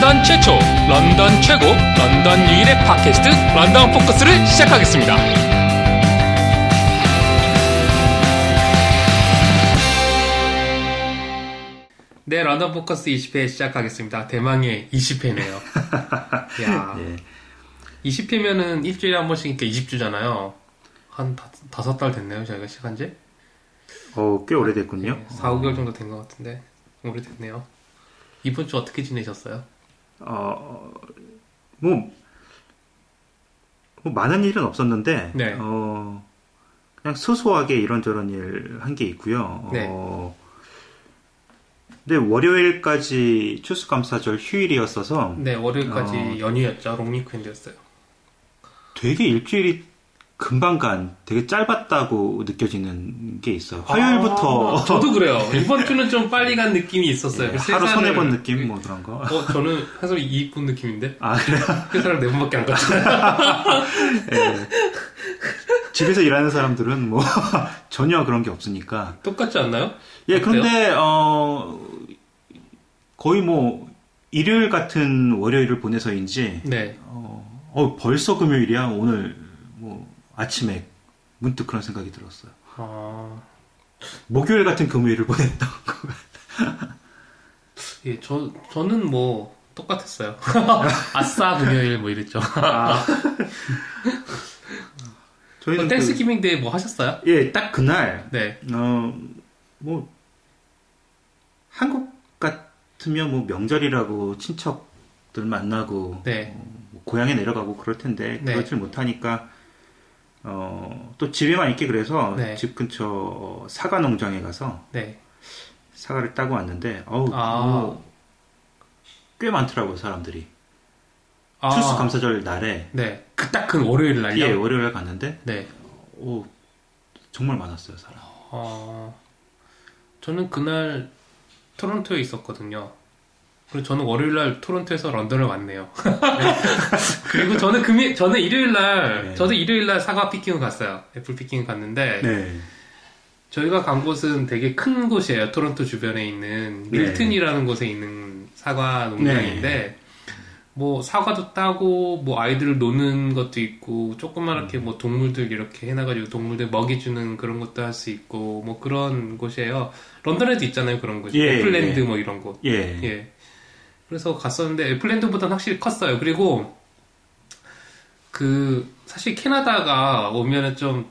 런던 최초, 런던 최고, 런던 유일의 팟캐스트 런던 포커스를 시작하겠습니다. 네, 런던 포커스 20회 시작하겠습니다. 대망의 20회네요. 야, 예. 20회면은 일주일에 한 번씩이니까 20주잖아요. 한 다, 다섯 달 됐네요, 저희가 시작한 지. 어, 꽤 오래됐군요. 네, 4, 5개월 정도 된 것 같은데 오래됐네요. 이번 주 어떻게 지내셨어요? 어, 뭐, 뭐 많은 일은 없었는데, 네. 어, 그냥 소소하게 이런저런 일 한 게 있고요. 네. 어, 근데 월요일까지 추수감사절 휴일이었어서 네, 월요일까지 어. 연휴였죠. 롱리크엔드였어요. 되게 일주일이 금방 간, 되게 짧았다고 느껴지는 게 있어요. 화요일부터 아, 저도 그래요. 이번 주는 좀 빨리 간 느낌이 있었어요. 예, 하루 회사를- 손해 본 느낌 뭐 그런 거. 어, 저는 하루 이익 본 느낌인데 아 그래요? 회사를 네 번밖에 안 갔잖아요. 예. 집에서 일하는 사람들은 뭐 전혀 그런 게 없으니까. 똑같지 않나요? 예, 어때요? 그런데 어 거의 뭐 일요일 같은 월요일을 보내서인지 네. 어, 어, 벌써 금요일이야 오늘 뭐 아침에 문득 그런 생각이 들었어요. 아, 목요일 같은 금요일을 보냈던 거. 예, 저 저는 뭐 똑같았어요. 아싸 금요일 뭐 이랬죠. 아. 저희는 그- Thanksgiving Day 뭐 하셨어요? 예, 딱 그날 네. 어, 뭐, 한국 같으면 뭐 명절이라고 친척들 만나고, 네. 뭐 고향에 내려가고 그럴 텐데, 네. 그러질 못하니까, 어, 또 집에만 있게 그래서 네. 집 근처 사과 농장에 가서 네. 사과를 따고 왔는데, 어우, 아. 뭐, 꽤 많더라고요, 사람들이. 아, 추수 감사절 날에, 네. 그딱그 월요일 날요? 예, 월요일에 갔는데, 네. 오, 정말 많았어요, 사람. 어, 저는 그날 토론토에 있었거든요. 그리고 저는 월요일 날 토론토에서 런던을 왔네요. 그리고 저는 금일, 저는 일요일 날, 네. 저도 일요일 날 사과 피킹을 갔어요. 애플 피킹을 갔는데, 네. 저희가 간 곳은 되게 큰 곳이에요. 토론토 주변에 있는 네. 밀튼이라는 곳에 있는 사과 농장인데, 뭐 사과도 따고 뭐 아이들 노는 것도 있고 조그맣게 음. 뭐 동물들 이렇게 해놔가지고 동물들 먹이 주는 그런 것도 할 수 있고 뭐 그런 곳이에요. 런던에도 있잖아요 그런 곳. 예, 애플랜드 예. 뭐 이런 곳. 예. 예. 그래서 갔었는데 애플랜드보다는 확실히 컸어요. 그리고 그 사실 캐나다가 오면은 좀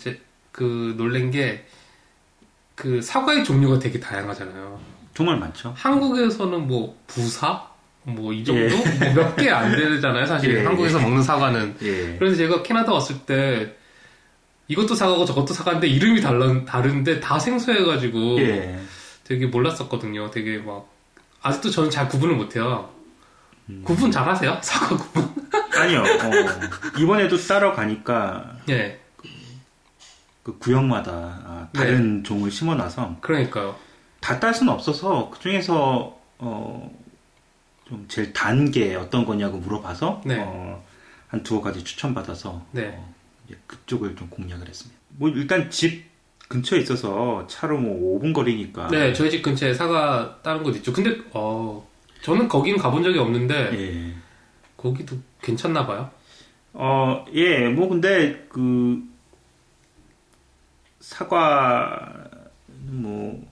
그 놀란 게 그 사과의 종류가 되게 다양하잖아요. 정말 많죠. 한국에서는 뭐 부사 뭐 이 정도 예. 뭐 몇개 안 되잖아요. 사실 예, 한국에서 예. 먹는 사과는. 예. 그래서 제가 캐나다 왔을 때 이것도 사과고 저것도 사과인데 이름이 달라, 다른데 다 생소해가지고 예. 되게 몰랐었거든요. 되게 막 아직도 저는 잘 구분을 못해요. 음. 구분 잘 하세요? 사과 구분? 아니요. 어, 이번에도 따러 가니까 예, 그 구역마다 아, 다른 종을 심어놔서 그러니까요. 다 딸 수는 없어서 그 중에서 어, 좀 제일 단 게 어떤 거냐고 물어봐서 네. 어, 한 두어 가지 추천받아서 네. 어, 이제 그쪽을 좀 공략을 했습니다. 뭐 일단 집 근처에 있어서 차로 뭐 5분 거리니까 네, 저희 집 근처에 사과 따는 곳 있죠. 근데 어 저는 거기는 가본 적이 없는데 예. 거기도 괜찮나 봐요. 어, 예, 뭐, 근데, 그, 사과, 뭐,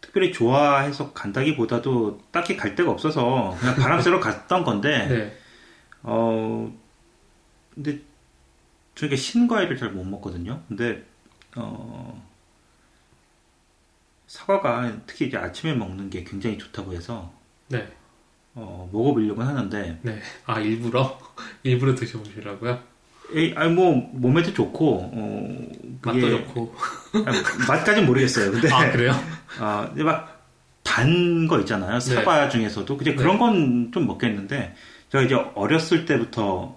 특별히 좋아해서 간다기보다도 딱히 갈 데가 없어서 그냥 바람 쐬러 갔던 건데, 네. 어, 근데, 저게 신과일을 잘 못 먹거든요. 근데, 어, 사과가 특히 이제 아침에 먹는 게 굉장히 좋다고 해서, 네. 어, 먹어보려고 하는데, 네. 아 일부러 일부러 드셔보시라고요? 에 아니, 뭐, 몸에도 좋고, 어, 맛도 좋고. 아, 맛까진 모르겠어요. 근데 아 그래요? 아, 근데 막단 거 있잖아요. 사과 중에서도 근데 네. 그런 건 좀 먹겠는데 제가 이제 어렸을 때부터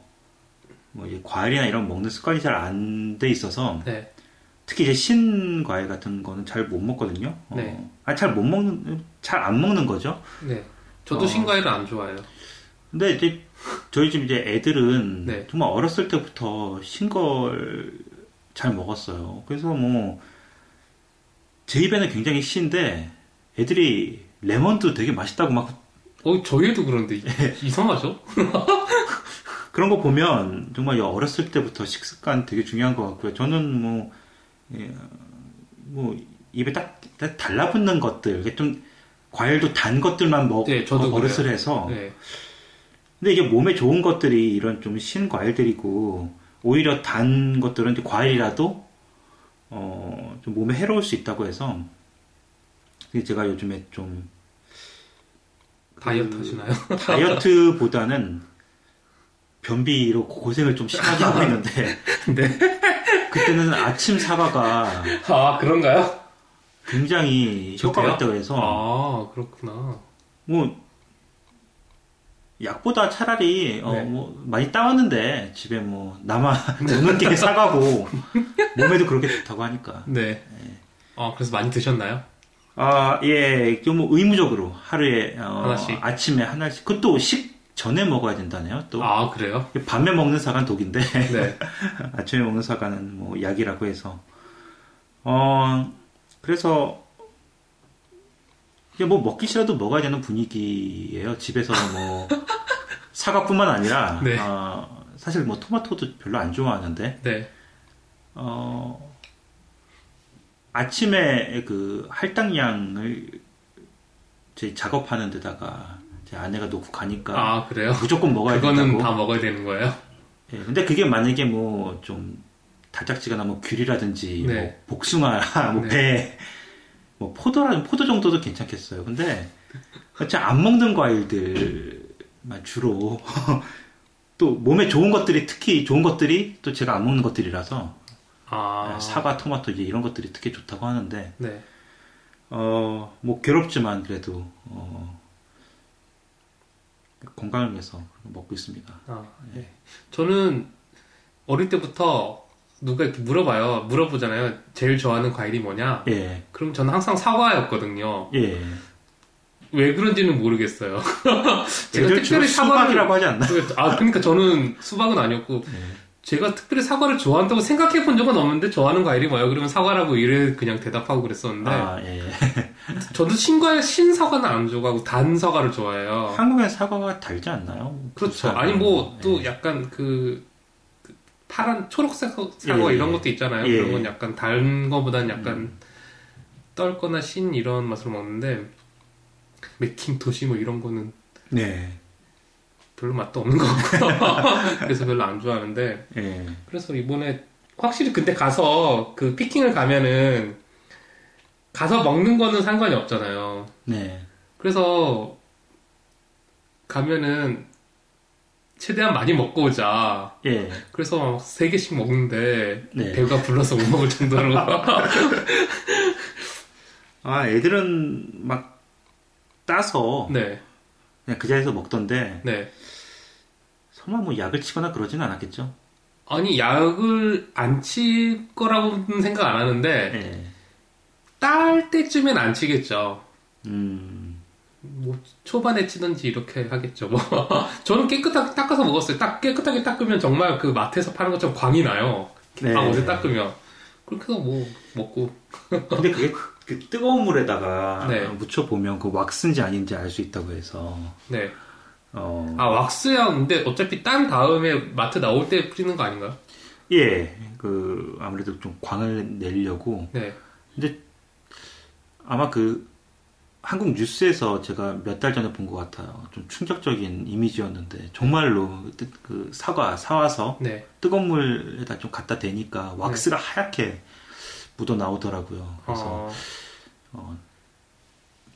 뭐 이제 과일이나 이런 거 먹는 습관이 잘 안 돼 있어서 네. 특히 이제 신 과일 같은 거는 잘 못 먹거든요. 어, 네. 아니 잘못 먹는 잘 안 먹는 거죠. 네. 저도 어. 신과일을 안 좋아해요. 근데 이제 저희 집 이제 애들은 네. 정말 어렸을 때부터 신걸 잘 먹었어요. 그래서 뭐 제 입에는 굉장히 신데 애들이 레몬도 되게 맛있다고 막 어, 저희도 그런데 이- 이상하죠? 그런 거 보면 정말 어렸을 때부터 식습관 되게 중요한 것 같고요. 저는 뭐, 예, 뭐 입에 딱, 딱 달라붙는 것들, 이게 좀 과일도 단 것들만 먹 네, 저도 버릇을 해서. 네. 근데 이게 몸에 좋은 것들이 이런 좀 신 과일들이고 오히려 단 것들은 이제 과일이라도 어, 좀 몸에 해로울 수 있다고 해서 제가 요즘에 좀 다이어트 그 하시나요? 다이어트보다는 변비로 고생을 좀 심하게 하고 있는데 네. 그때는 아침 사과가 아, 그런가요? 굉장히? 효과가 있다고 해서 아, 그렇구나. 뭐 약보다 차라리 어, 네. 뭐 많이 따왔는데 집에 뭐 남아 오는 게 사가고 몸에도 그렇게 좋다고 하니까 네. 아, 그래서 많이 드셨나요? 아, 예, 그뭐 의무적으로 하루에 어, 하나씩? 아침에 하나씩 그것도 식 전에 먹어야 된다네요. 또 아, 그래요? 밤에 먹는 사과는 독인데 네. 아침에 먹는 사과는 뭐 약이라고 해서 어 그래서 이게 뭐 먹기 싫어도 먹어야 되는 분위기예요. 집에서 뭐 사과뿐만 아니라 네. 어, 사실 뭐 토마토도 별로 안 좋아하는데 네. 어, 아침에 그 할당량을 제 작업하는 데다가 제 아내가 놓고 가니까 아, 그래요? 무조건 먹어야 그거는 된다고. 다 먹어야 되는 거예요? 예, 근데 그게 만약에 뭐 좀 달짝지근한 뭐 귤이라든지 네. 뭐 복숭아, 뭐 네. 배, 뭐 포도라 포도 정도도 괜찮겠어요. 근데 진짜 안 먹는 과일들만 주로 또 몸에 좋은 것들이 특히 좋은 것들이 또 제가 안 먹는 것들이라서 아. 사과, 토마토 이제 이런 것들이 특히 좋다고 하는데 네. 어뭐 괴롭지만 그래도 어 건강을 위해서 먹고 있습니다. 아, 네. 저는 어릴 때부터 누가 이렇게 물어봐요. 물어보잖아요. 제일 좋아하는 과일이 뭐냐? 예, 그럼 저는 항상 사과였거든요. 예. 왜 그런지는 모르겠어요. 제가 특별히 수박이라고 하지 않나? 아, 그러니까 저는 수박은 아니었고, 예. 제가 특별히 사과를 좋아한다고 생각해 본 적은 없는데, 좋아하는 과일이 뭐야? 그러면 사과라고 이래 그냥 대답하고 그랬었는데, 아, 예. 저도 신과일 신사과는 안 좋아하고, 단 사과를 좋아해요. 한국엔 사과가 달지 않나요? 그렇죠. 그 아니, 뭐, 예. 또 약간 그, 그 파란, 초록색 사과 예, 이런 예. 것도 있잖아요. 예. 그런 건 약간 단 거보단 약간 떨거나 신 이런 맛으로 먹는데, 맥킹토시 뭐 이런 거는 네. 별로 맛도 없는 것 같고요. 그래서 별로 안 좋아하는데, 예. 그래서 이번에 확실히 근데 가서 그 피킹을 가면은 가서 먹는 거는 상관이 없잖아요. 네. 그래서 가면은 최대한 많이 먹고 오자. 예. 그래서 막세 개씩 먹는데 네. 배가 불러서 못 먹을 정도로. 아, 애들은 막 따서 네, 그냥 그 자리에서 먹던데 네. 설마 뭐 약을 치거나 그러진 않았겠죠? 아니 약을 안 칠 거라고는 생각 안 하는데 예. 딸 때쯤엔 안 치겠죠. 음. 뭐 초반에 치든지 이렇게 하겠죠. 뭐 저는 깨끗하게 닦아서 먹었어요. 딱 깨끗하게 닦으면 정말 그 마트에서 파는 것처럼 광이 나요. 네. 방 어제 닦으면 그렇게 해서 뭐 먹고 근데 그게 그 뜨거운 물에다가 네. 묻혀 보면 그 왁스인지 아닌지 알 수 있다고 해서 네. 어. 아 왁스야 근데 어차피 딴 다음에 마트 나올 때 뿌리는 거 아닌가요? 예. 그 아무래도 좀 광을 내려고 네. 아마 그 한국 뉴스에서 제가 몇 달 전에 본 것 같아요. 좀 충격적인 이미지였는데 정말로 뜨- 그 사과 사와서 네. 뜨거운 물에다 좀 갖다 대니까 왁스가 하얗게 묻어 나오더라고요. 그래서 어,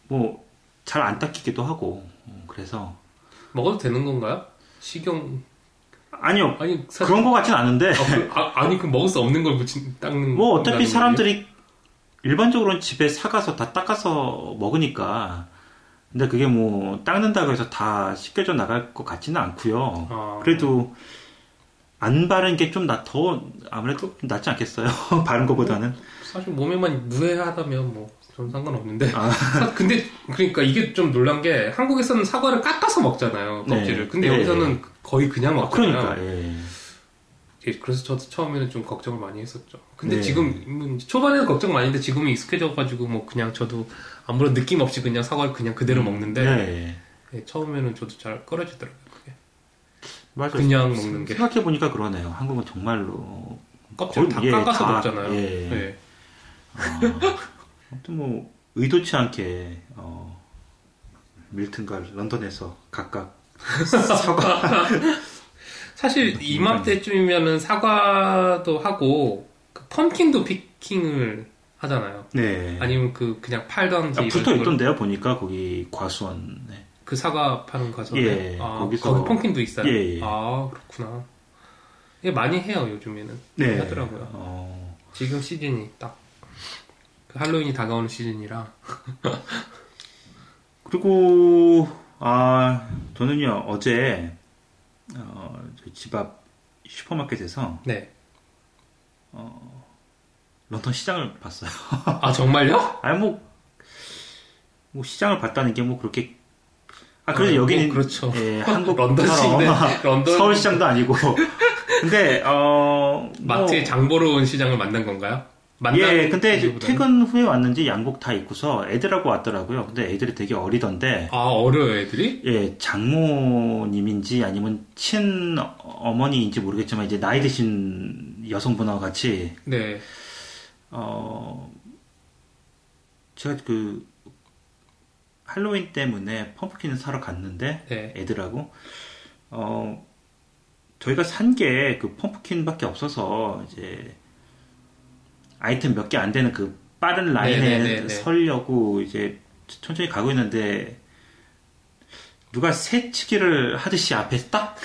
뭐 잘 안 닦이기도 하고 어, 그래서 먹어도 되는 건가요? 식용? 아니요. 아니 사... 그런 것 같진 않은데. 아, 그, 아, 니그 먹을 수 없는 걸 묻힌 닦는 뭐 어차피 사람들이 일반적으로는 집에 사가서 다 닦아서 먹으니까. 근데 그게 뭐 닦는다고 해서 다 씻겨져 나갈 것 같지는 않고요. 아, 그래도 안 바른 게 좀 더 아무래도 낫지 않겠어요? 바른 거보다는. 사실 몸에만 무해하다면 뭐 전 상관없는데 아. 사- 근데 그러니까 이게 좀 놀란 게 한국에서는 사과를 깎아서 먹잖아요 껍질을 네. 근데 네. 여기서는 거의 그냥 먹잖아요 그러니까 예. 예, 그래서 저도 처음에는 좀 걱정을 많이 했었죠 근데 네. 지금 음, 초반에는 걱정 많이 했는데 지금은 익숙해져가지고 뭐 그냥 저도 아무런 느낌 없이 그냥 사과를 그냥 그대로 먹는데 네. 네, 처음에는 저도 잘 꺼려지더라고요. 맞아. 그냥 먹는 게. 생각해 보니까 그러네요. 한국은 정말로 껍질 다 예, 깎아서 다, 먹잖아요. 예. 네. 아무튼 뭐 의도치 않게 어, 밀튼과 런던에서 각각 사과 사실 이맘때쯤이면은 사과도 하고 그 펌킨도 피킹을 하잖아요. 네. 아니면 그 그냥 팔던지 아, 붙어 걸- 있던데요. 보니까 거기 과수원. 네. 그 사과 파는 가서 예, 아, 거기서- 거기 펌킨도 있어요. 예, 예. 아 그렇구나. 이게 많이 해요 요즘에는. 네. 하더라고요. 어, 지금 시즌이 딱 그 할로윈이 다가오는 시즌이라. 그리고 아 저는요 어제 어, 집 앞 슈퍼마켓에서 네. 런던 시장을 봤어요. 아 정말요? 아니 뭐, 뭐 시장을 봤다는 게 뭐 그렇게 아 그래도 아, 여기는 뭐 그렇죠. 예, 한국 런던 시내 런던 서울 시장도 아니고 근데 어 뭐, 마트에 장 보러 온 시장을 만난 건가요? 만난 예 근데? 퇴근 후에 왔는지 양복 다 입고서 애들하고 왔더라고요 근데 애들이 되게 어리던데 아 어려요 애들이? 예 장모님인지 아니면 친 어머니인지 모르겠지만 이제 나이 드신 여성분하고 같이 네. 어, 제가 그, 할로윈 때문에 펌프킨을 사러 갔는데, 네. 애들하고, 어, 저희가 산 게 그 펌프킨밖에 없어서, 이제, 아이템 몇 개 안 되는 그 빠른 라인에 네네네네. 서려고 이제 천천히 가고 있는데, 누가 새치기를 하듯이 앞에 딱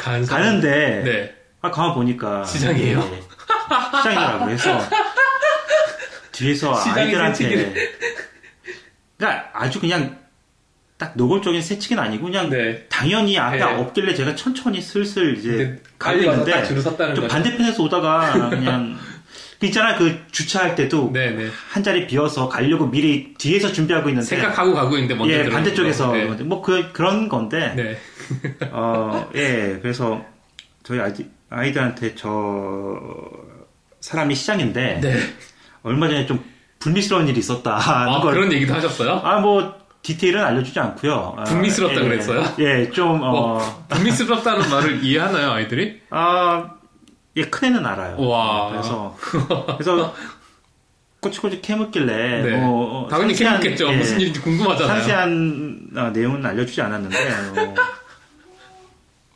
가는. 가는데, 네. 아, 가만 보니까. 시장이에요? 예, 시장이라고 해서. 뒤에서 아이들한테. 그러니까 아주 그냥 딱 노골적인 새치기는 아니고 그냥 네. 당연히 앞에 네. 없길래 제가 천천히 슬슬 이제 가고 있는데 좀. 반대편에서 오다가 그냥 그 있잖아 그 주차할 때도 네네. 한 자리 비어서 가려고 미리 뒤에서 준비하고 있는데 생각하고 가고 있는데 먼저 예 반대쪽에서 거. 네. 뭐그 그런 건데 네. 어, 예, 그래서 저희 아이, 아이들한테 저 사람이 시장인데 네. 얼마 전에 좀 불미스러운 일이 있었다 아, 걸 그런 얘기도 하셨어요? 아, 뭐 디테일은 알려주지 않고요. 아, 불미스럽다 예, 그랬어요? 예, 좀 어, 어, 불미스럽다는 말을 이해하나요, 아이들이? 아, 예, 큰애는 알아요. 와. 그래서 그래서 꼬치꼬치 캐묻길래 네. 뭐 어, 당연히 재밌겠죠. 예, 무슨 일인지 궁금하잖아요. 상세한 어, 내용은 알려주지 않았는데 어,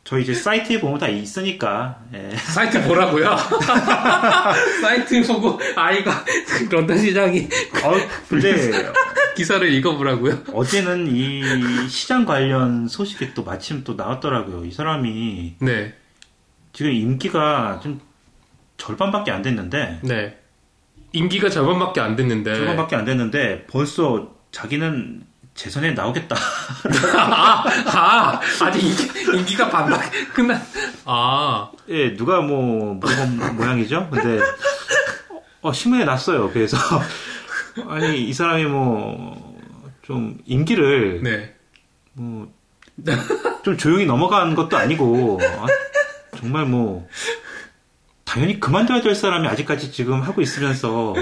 저희 이제 사이트에 보면 다 있으니까 예. 사이트 보라고요? 사이트 보고 아이가 런던 시장이 어, 근데 기사를 읽어보라고요? 어제는 이 시장 관련 소식이 또 마침 또 나왔더라고요. 이 사람이 네. 지금 임기가 좀 절반밖에 안 됐는데 네. 임기가 절반밖에 안 됐는데. 절반밖에 안 됐는데 벌써 자기는 재선에 나오겠다. 아, 아, 아직 임기, 임기가 반밖에 끝난. 아, 예, 누가 뭐 물어본 모양이죠. 근데 어, 신문에 났어요. 그래서 아니 이 사람이 뭐 좀 임기를 네. 뭐 좀 조용히 넘어간 것도 아니고 아, 정말 뭐 당연히 그만둬야 될 사람이 아직까지 지금 하고 있으면서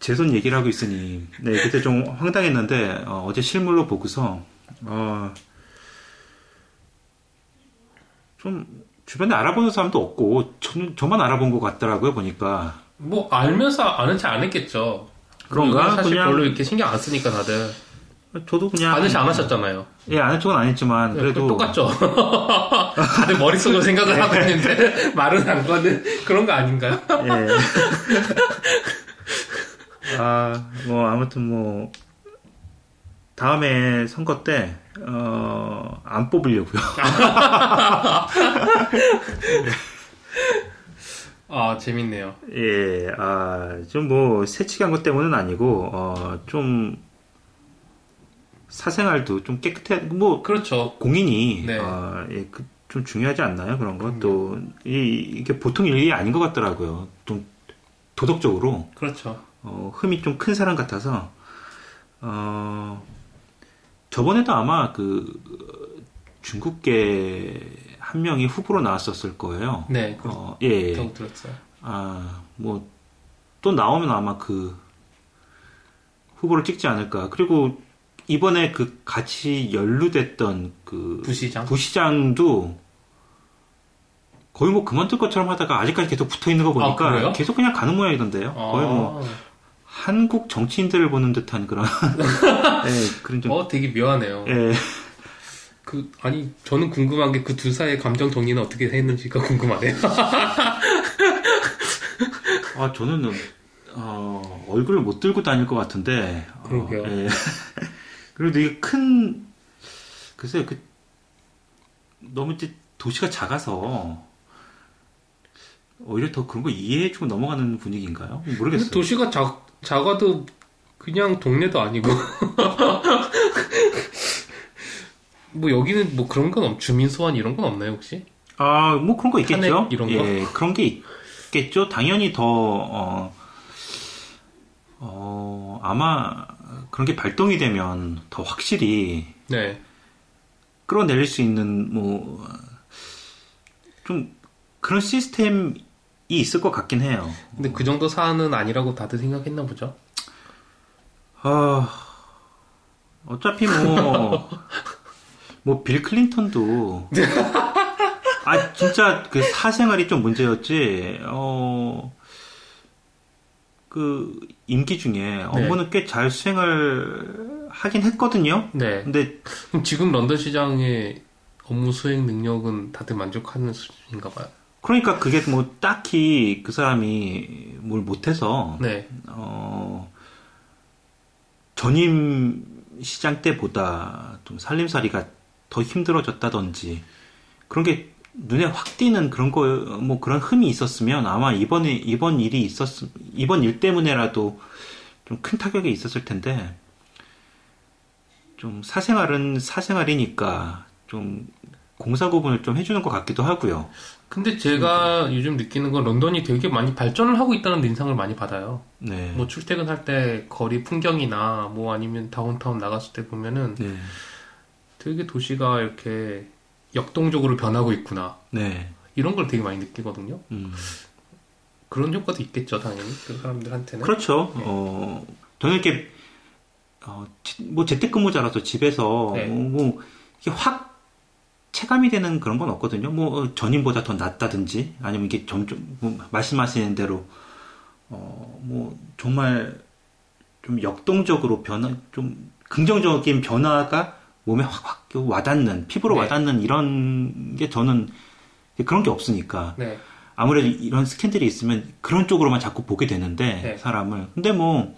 재선 얘기를 하고 있으니 네 그때 좀 황당했는데 어, 제 실물로 보고서 어, 좀 주변에 알아보는 사람도 없고 저, 저만 알아본 것 같더라고요 보니까 뭐, 알면서 아는 체 안 했겠죠. 그런가? 사실 그냥- 별로 이렇게 신경 안 쓰니까 다들. 저도 그냥 아는 체안 하셨잖아요. 예 아는 척은 안 했지만 네, 그래도 똑같죠. 다들 머릿속으로 생각을 하고 있는데, 말은 안 거는 그런 거 아닌가요? 예. 아, 뭐, 아무튼 뭐, 다음에 선거 때, 어, 안 뽑으려고요. 아, 재밌네요. 예, 아, 좀 뭐, 새치기한 것 때문은 아니고, 어, 좀, 사생활도 좀 깨끗해, 뭐, 그렇죠. 공인이, 네. 어, 예, 그, 좀 중요하지 않나요? 그런 거? 또, 이, 이게 보통 일이 아닌 것 같더라고요. 좀, 도덕적으로. 그렇죠. 어, 흠이 좀 큰 사람 같아서, 어, 저번에도 아마 그, 중국계 한 명이 후보로 나왔었을 거예요. 네, 그렇다고 어, 예. 들었어요. 아, 뭐, 또 나오면 아마 그, 후보를 찍지 않을까. 그리고 이번에 그 같이 연루됐던 그 부시장. 부시장도 거의 뭐 그만둘 것처럼 하다가 아직까지 계속 붙어 있는 거 보니까 아? 계속 그냥 가는 모양이던데요. 거의 뭐 아, 한국 정치인들을 보는 듯한 그런 예, 그런 좀 어, 되게 묘하네요. 예. 그 아니 저는 궁금한 게 그 두 사이의 감정 정리는 어떻게 했는지가 궁금하네요. 아 저는 어, 얼굴을 못 들고 다닐 것 같은데. 어, 그러게요. 예. 그리고 되게 큰 글쎄요 그 너무 이제 도시가 작아서 오히려 더 그런 거 이해해주고 넘어가는 분위기인가요? 모르겠어요. 도시가 작, 작아도 그냥 동네도 아니고 뭐 여기는 뭐 그런 건 없, 주민 소환 이런 건 없나요 혹시? 아, 뭐 그런 거 있겠죠. 이런 거? 예, 그런 게 있겠죠. 당연히 더, 어, 어, 아마 그런 게 발동이 되면 더 확실히 네. 끌어내릴 수 있는, 뭐, 좀 그런 시스템이 있을 것 같긴 해요. 근데 그 정도 사안은 아니라고 다들 생각했나 보죠. 아, 어차피 뭐, 뭐, 빌 클린턴도, 아, 진짜 그 사생활이 좀 문제였지, 어, 그, 임기 중에 업무는 꽤잘 수행을 하긴 했거든요. 네. 근데, 지금 런던 시장의 업무 수행 능력은 다들 만족하는 수준인가 봐요. 그러니까 그게 뭐 딱히 그 사람이 뭘 못해서, 네. 어, 전임 시장 때보다 좀 살림살이가 더 힘들어졌다든지 그런 게 눈에 확 띄는 그런 거, 뭐 그런 흠이 있었으면 아마 이번에, 이번 일이 있었, 이번 일 때문에라도 좀 큰 타격이 있었을 텐데 좀 사생활은 사생활이니까 좀 공사 구분을 좀 해주는 것 같기도 하고요. 근데 제가 요즘 느끼는 건 런던이 되게 많이 발전을 하고 있다는 인상을 많이 받아요. 네. 뭐 출퇴근할 때 거리 풍경이나 뭐 아니면 다운타운 나갔을 때 보면은 네. 되게 도시가 이렇게 역동적으로 변하고 있구나. 네. 이런 걸 되게 많이 느끼거든요. 음. 그런 효과도 있겠죠, 당연히. 그 사람들한테는. 그렇죠. 네. 어, 저는 이렇게, 어, 지- 뭐 재택근무자라서 집에서, 네. 뭐, 뭐 이게 확 체감이 되는 그런 건 없거든요. 뭐, 어, 전임보다 더 낫다든지, 아니면 이게 점점, 뭐 말씀하시는 대로, 어, 뭐, 정말 좀 역동적으로 변화, 좀 긍정적인 변화가 몸에 확확 와닿는, 피부로 네. 와닿는 이런 게 저는 그런 게 없으니까. 네. 아무래도 이런 스캔들이 있으면 그런 쪽으로만 자꾸 보게 되는데 네. 사람을 근데 뭐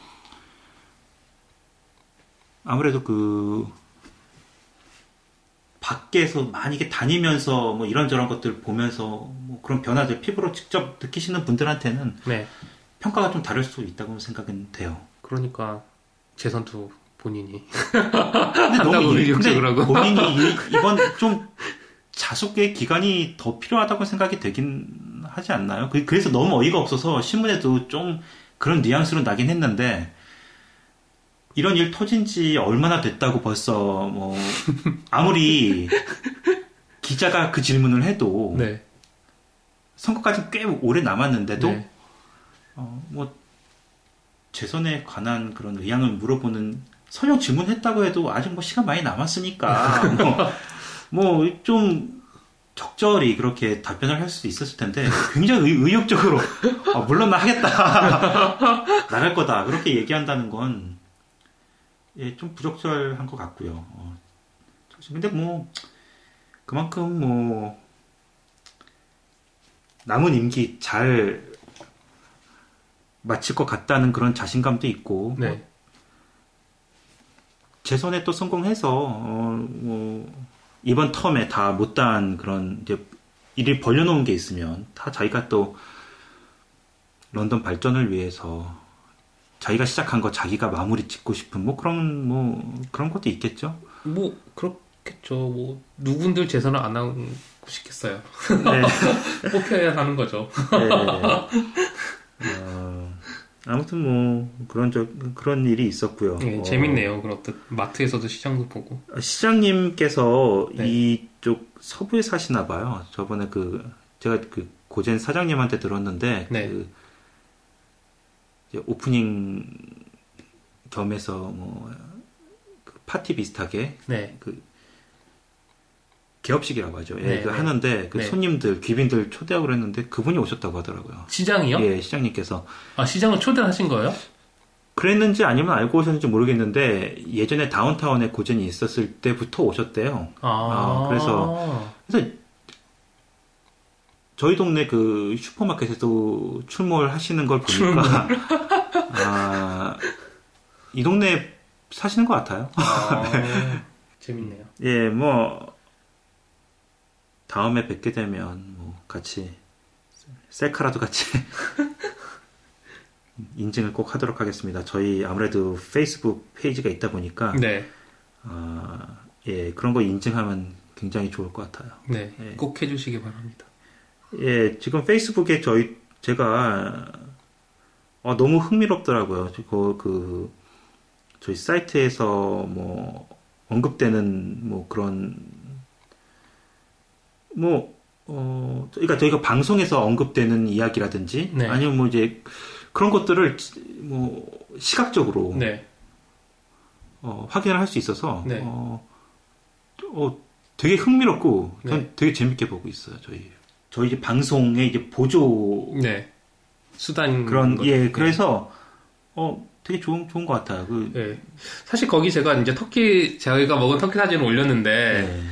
아무래도 그 밖에서 많이 이게 다니면서 뭐 이런저런 것들 보면서 뭐 그런 변화들 피부로 직접 느끼시는 분들한테는 네. 평가가 좀 다를 수 있다고 생각은 돼요. 그러니까 재선도 본인이. 근데 한다고 일- 근데 하고. 본인이 이- 이번 좀 자숙의 기간이 더 필요하다고 생각이 되긴 하지 않나요? 그- 그래서 너무 어이가 없어서 신문에도 좀 그런 뉘앙스로 나긴 했는데 이런 일 터진 지 얼마나 됐다고 벌써 뭐 아무리 기자가 그 질문을 해도 네. 선거까지 꽤 오래 남았는데도 네. 어, 뭐 재선에 관한 그런 의향을 물어보는 설령 질문했다고 해도 아직 뭐 시간 많이 남았으니까 뭐좀 적절히 그렇게 답변을 할 수도 있었을 텐데 굉장히 의, 의욕적으로 아, 물론 나 하겠다 나갈 거다 그렇게 얘기한다는 건 예, 좀 부적절한 것 같고요. 어, 근데 뭐 그만큼 뭐 남은 임기 잘 마칠 것 같다는 그런 자신감도 있고 뭐 네. 재선에 또 성공해서 어, 뭐 이번 텀에 다 못다한 그런 이제 일을 벌려놓은 게 있으면 다 자기가 또 런던 발전을 위해서 자기가 시작한 거 자기가 마무리 짓고 싶은 뭐 그런 뭐 그런 것도 있겠죠. 뭐 그렇겠죠. 뭐 누군들 재선을 안 하고 싶겠어요. 네. 뽑혀야 하는 거죠. 네. 어, 아무튼 뭐 그런 저 그런 일이 있었고요. 네, 어, 재밌네요. 그렇듯 마트에서도 시장도 보고. 시장님께서 네. 이쪽 서부에 사시나 봐요. 저번에 그 제가 그 고젠 사장님한테 들었는데 네. 그 오프닝 겸해서 뭐 그 파티 비슷하게 네. 개업식이라고 하죠. 예, 네, 그 네. 하는데 그 네. 손님들 귀빈들 초대하고 그랬는데 그분이 오셨다고 하더라고요. 시장이요? 예, 시장님께서 아, 시장을 초대하신 거예요? 그랬는지 아니면 알고 오셨는지 모르겠는데 예전에 다운타운에 고전이 있었을 때부터 오셨대요. 아, 아, 그래서- 그래서 저희 동네 그 슈퍼마켓에도 출몰하시는 걸 보니까 아, 이 동네 사시는 것 같아요. 아, 재밌네요. 예, 뭐 다음에 뵙게 되면 뭐 같이 셀카라도 같이 인증을 꼭 하도록 하겠습니다. 저희 아무래도 페이스북 페이지가 있다 보니까 네, 아, 예, 그런 거 인증하면 굉장히 좋을 것 같아요. 네, 예. 꼭 해주시기 바랍니다. 예, 지금 페이스북에 저희 제가 어, 너무 흥미롭더라고요. 그, 그 저희 사이트에서 뭐 언급되는 뭐 그런 뭐 어, 그러니까 저희가 방송에서 언급되는 이야기라든지 네. 아니면 뭐 이제 그런 것들을 뭐 시각적으로 네, 어, 확인을 할 수 있어서 네. 어, 어, 되게 흥미롭고 전 네. 되게 재밌게 보고 있어요. 저희 저희 이제 방송의 이제 보조 네. 수단 그런 거죠. 예 네. 그래서 어 되게 좋은 좋은 것 같아요. 그 네. 사실 거기 제가 이제 터키 저희가 먹은 터키 사진을 올렸는데 네.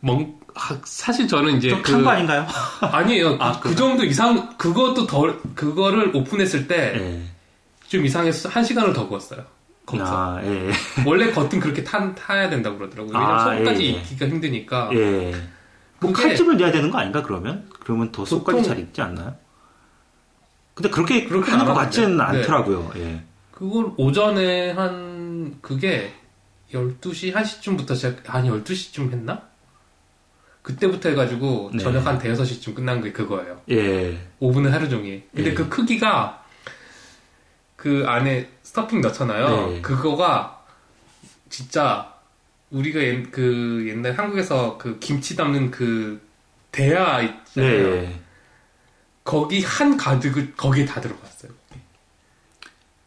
먹 아, 사실 저는 이제 그 좀큰거 아닌가요? 아니에요. 아, 그, 그 정도 이상 그것도 덜 그거를 오픈했을 때좀 예. 이상해서 한 시간을 더 구웠어요. 거기서 아, 예. 원래 겉은 그렇게 탄, 타야 된다고 그러더라고요. 왜냐면 아, 속까지 예, 예. 익기가 힘드니까. 예. 뭐 칼집을 내야 되는 거 아닌가 그러면? 그러면 더 속까지 잘 익지 않나요? 근데 그렇게 그렇게 하는 것안 같지는. 네. 않더라고요. 예. 그걸 오전에 한 그게 12시 1시쯤부터 시작 아니 12시쯤 했나? 그때부터 해가지고 네. 저녁 한 대여섯 시쯤 끝난 게 그거예요. 예. 오븐은 하루 종일. 근데 예. 그 크기가 그 안에 스토핑 넣잖아요. 네. 그거가 진짜 우리가 옛, 그 옛날 한국에서 그 김치 담는 그 대야 있잖아요. 네. 거기 한 가득을 거기에 다 들어갔어요.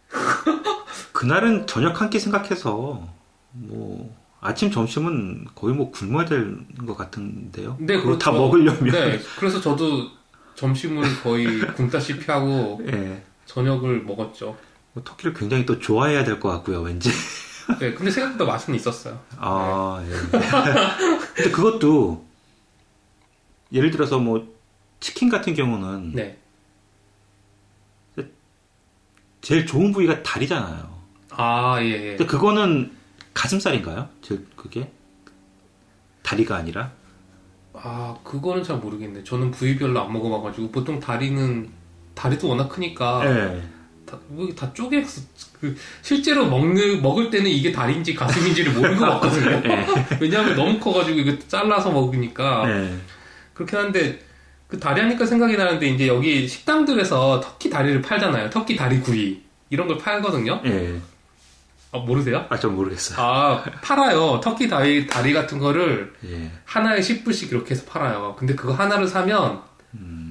그날은 저녁 한 끼 생각해서 뭐 아침 점심은 거의 뭐 굶어야 될 것 같은데요. 네, 그거 다 그렇죠. 먹으려면 네, 그래서 저도 점심을 거의 굶다시피 하고 예. 저녁을 먹었죠. 뭐 터키를 굉장히 또 좋아해야 될 것 같고요, 왠지. 네, 근데 생각보다 맛은 있었어요. 아, 예. 근데 그것도 예를 들어서 뭐 치킨 같은 경우는 네. 제일 좋은 부위가 다리잖아요. 아, 예, 예. 근데 그거는 가슴살인가요? 저 그게 다리가 아니라? 아, 그거는 잘 모르겠네. 저는 부위별로 안 먹어봐가지고 보통 다리는 다리도 워낙 크니까 예. 다, 뭐, 다 쪼개 그 실제로 먹는 먹을 때는 이게 다리인지 가슴인지를 모르고 먹거든요. 예. 왜냐하면 너무 커가지고 이거 잘라서 먹으니까 예. 그렇긴 한데 그 다리 하니까 생각이 나는데 이제 여기 식당들에서 터키 다리를 팔잖아요. 터키 다리 구이 이런 걸 팔거든요. 예. 아, 모르세요? 아, 좀 모르겠어요. 아 팔아요. 터키 다리 다리 같은 거를 예. 하나에 10불씩 이렇게 해서 팔아요. 근데 그거 하나를 사면 음.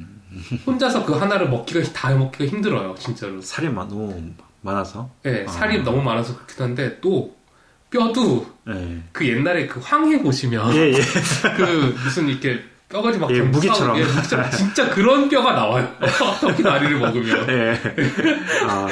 혼자서 그 하나를 먹기가 다 먹기가 힘들어요. 진짜로. 살이 마- 너무 많아서. 네, 아. 살이 너무 많아서 그렇긴 한데 또 뼈도 예. 그 옛날에 그 황해 보시면 예, 예. 그 무슨 이렇게 뼈가지 막 예. 싸우- 예, 무기처럼. 진짜 그런 뼈가 나와요. 터키 다리를 먹으면. 예. 아.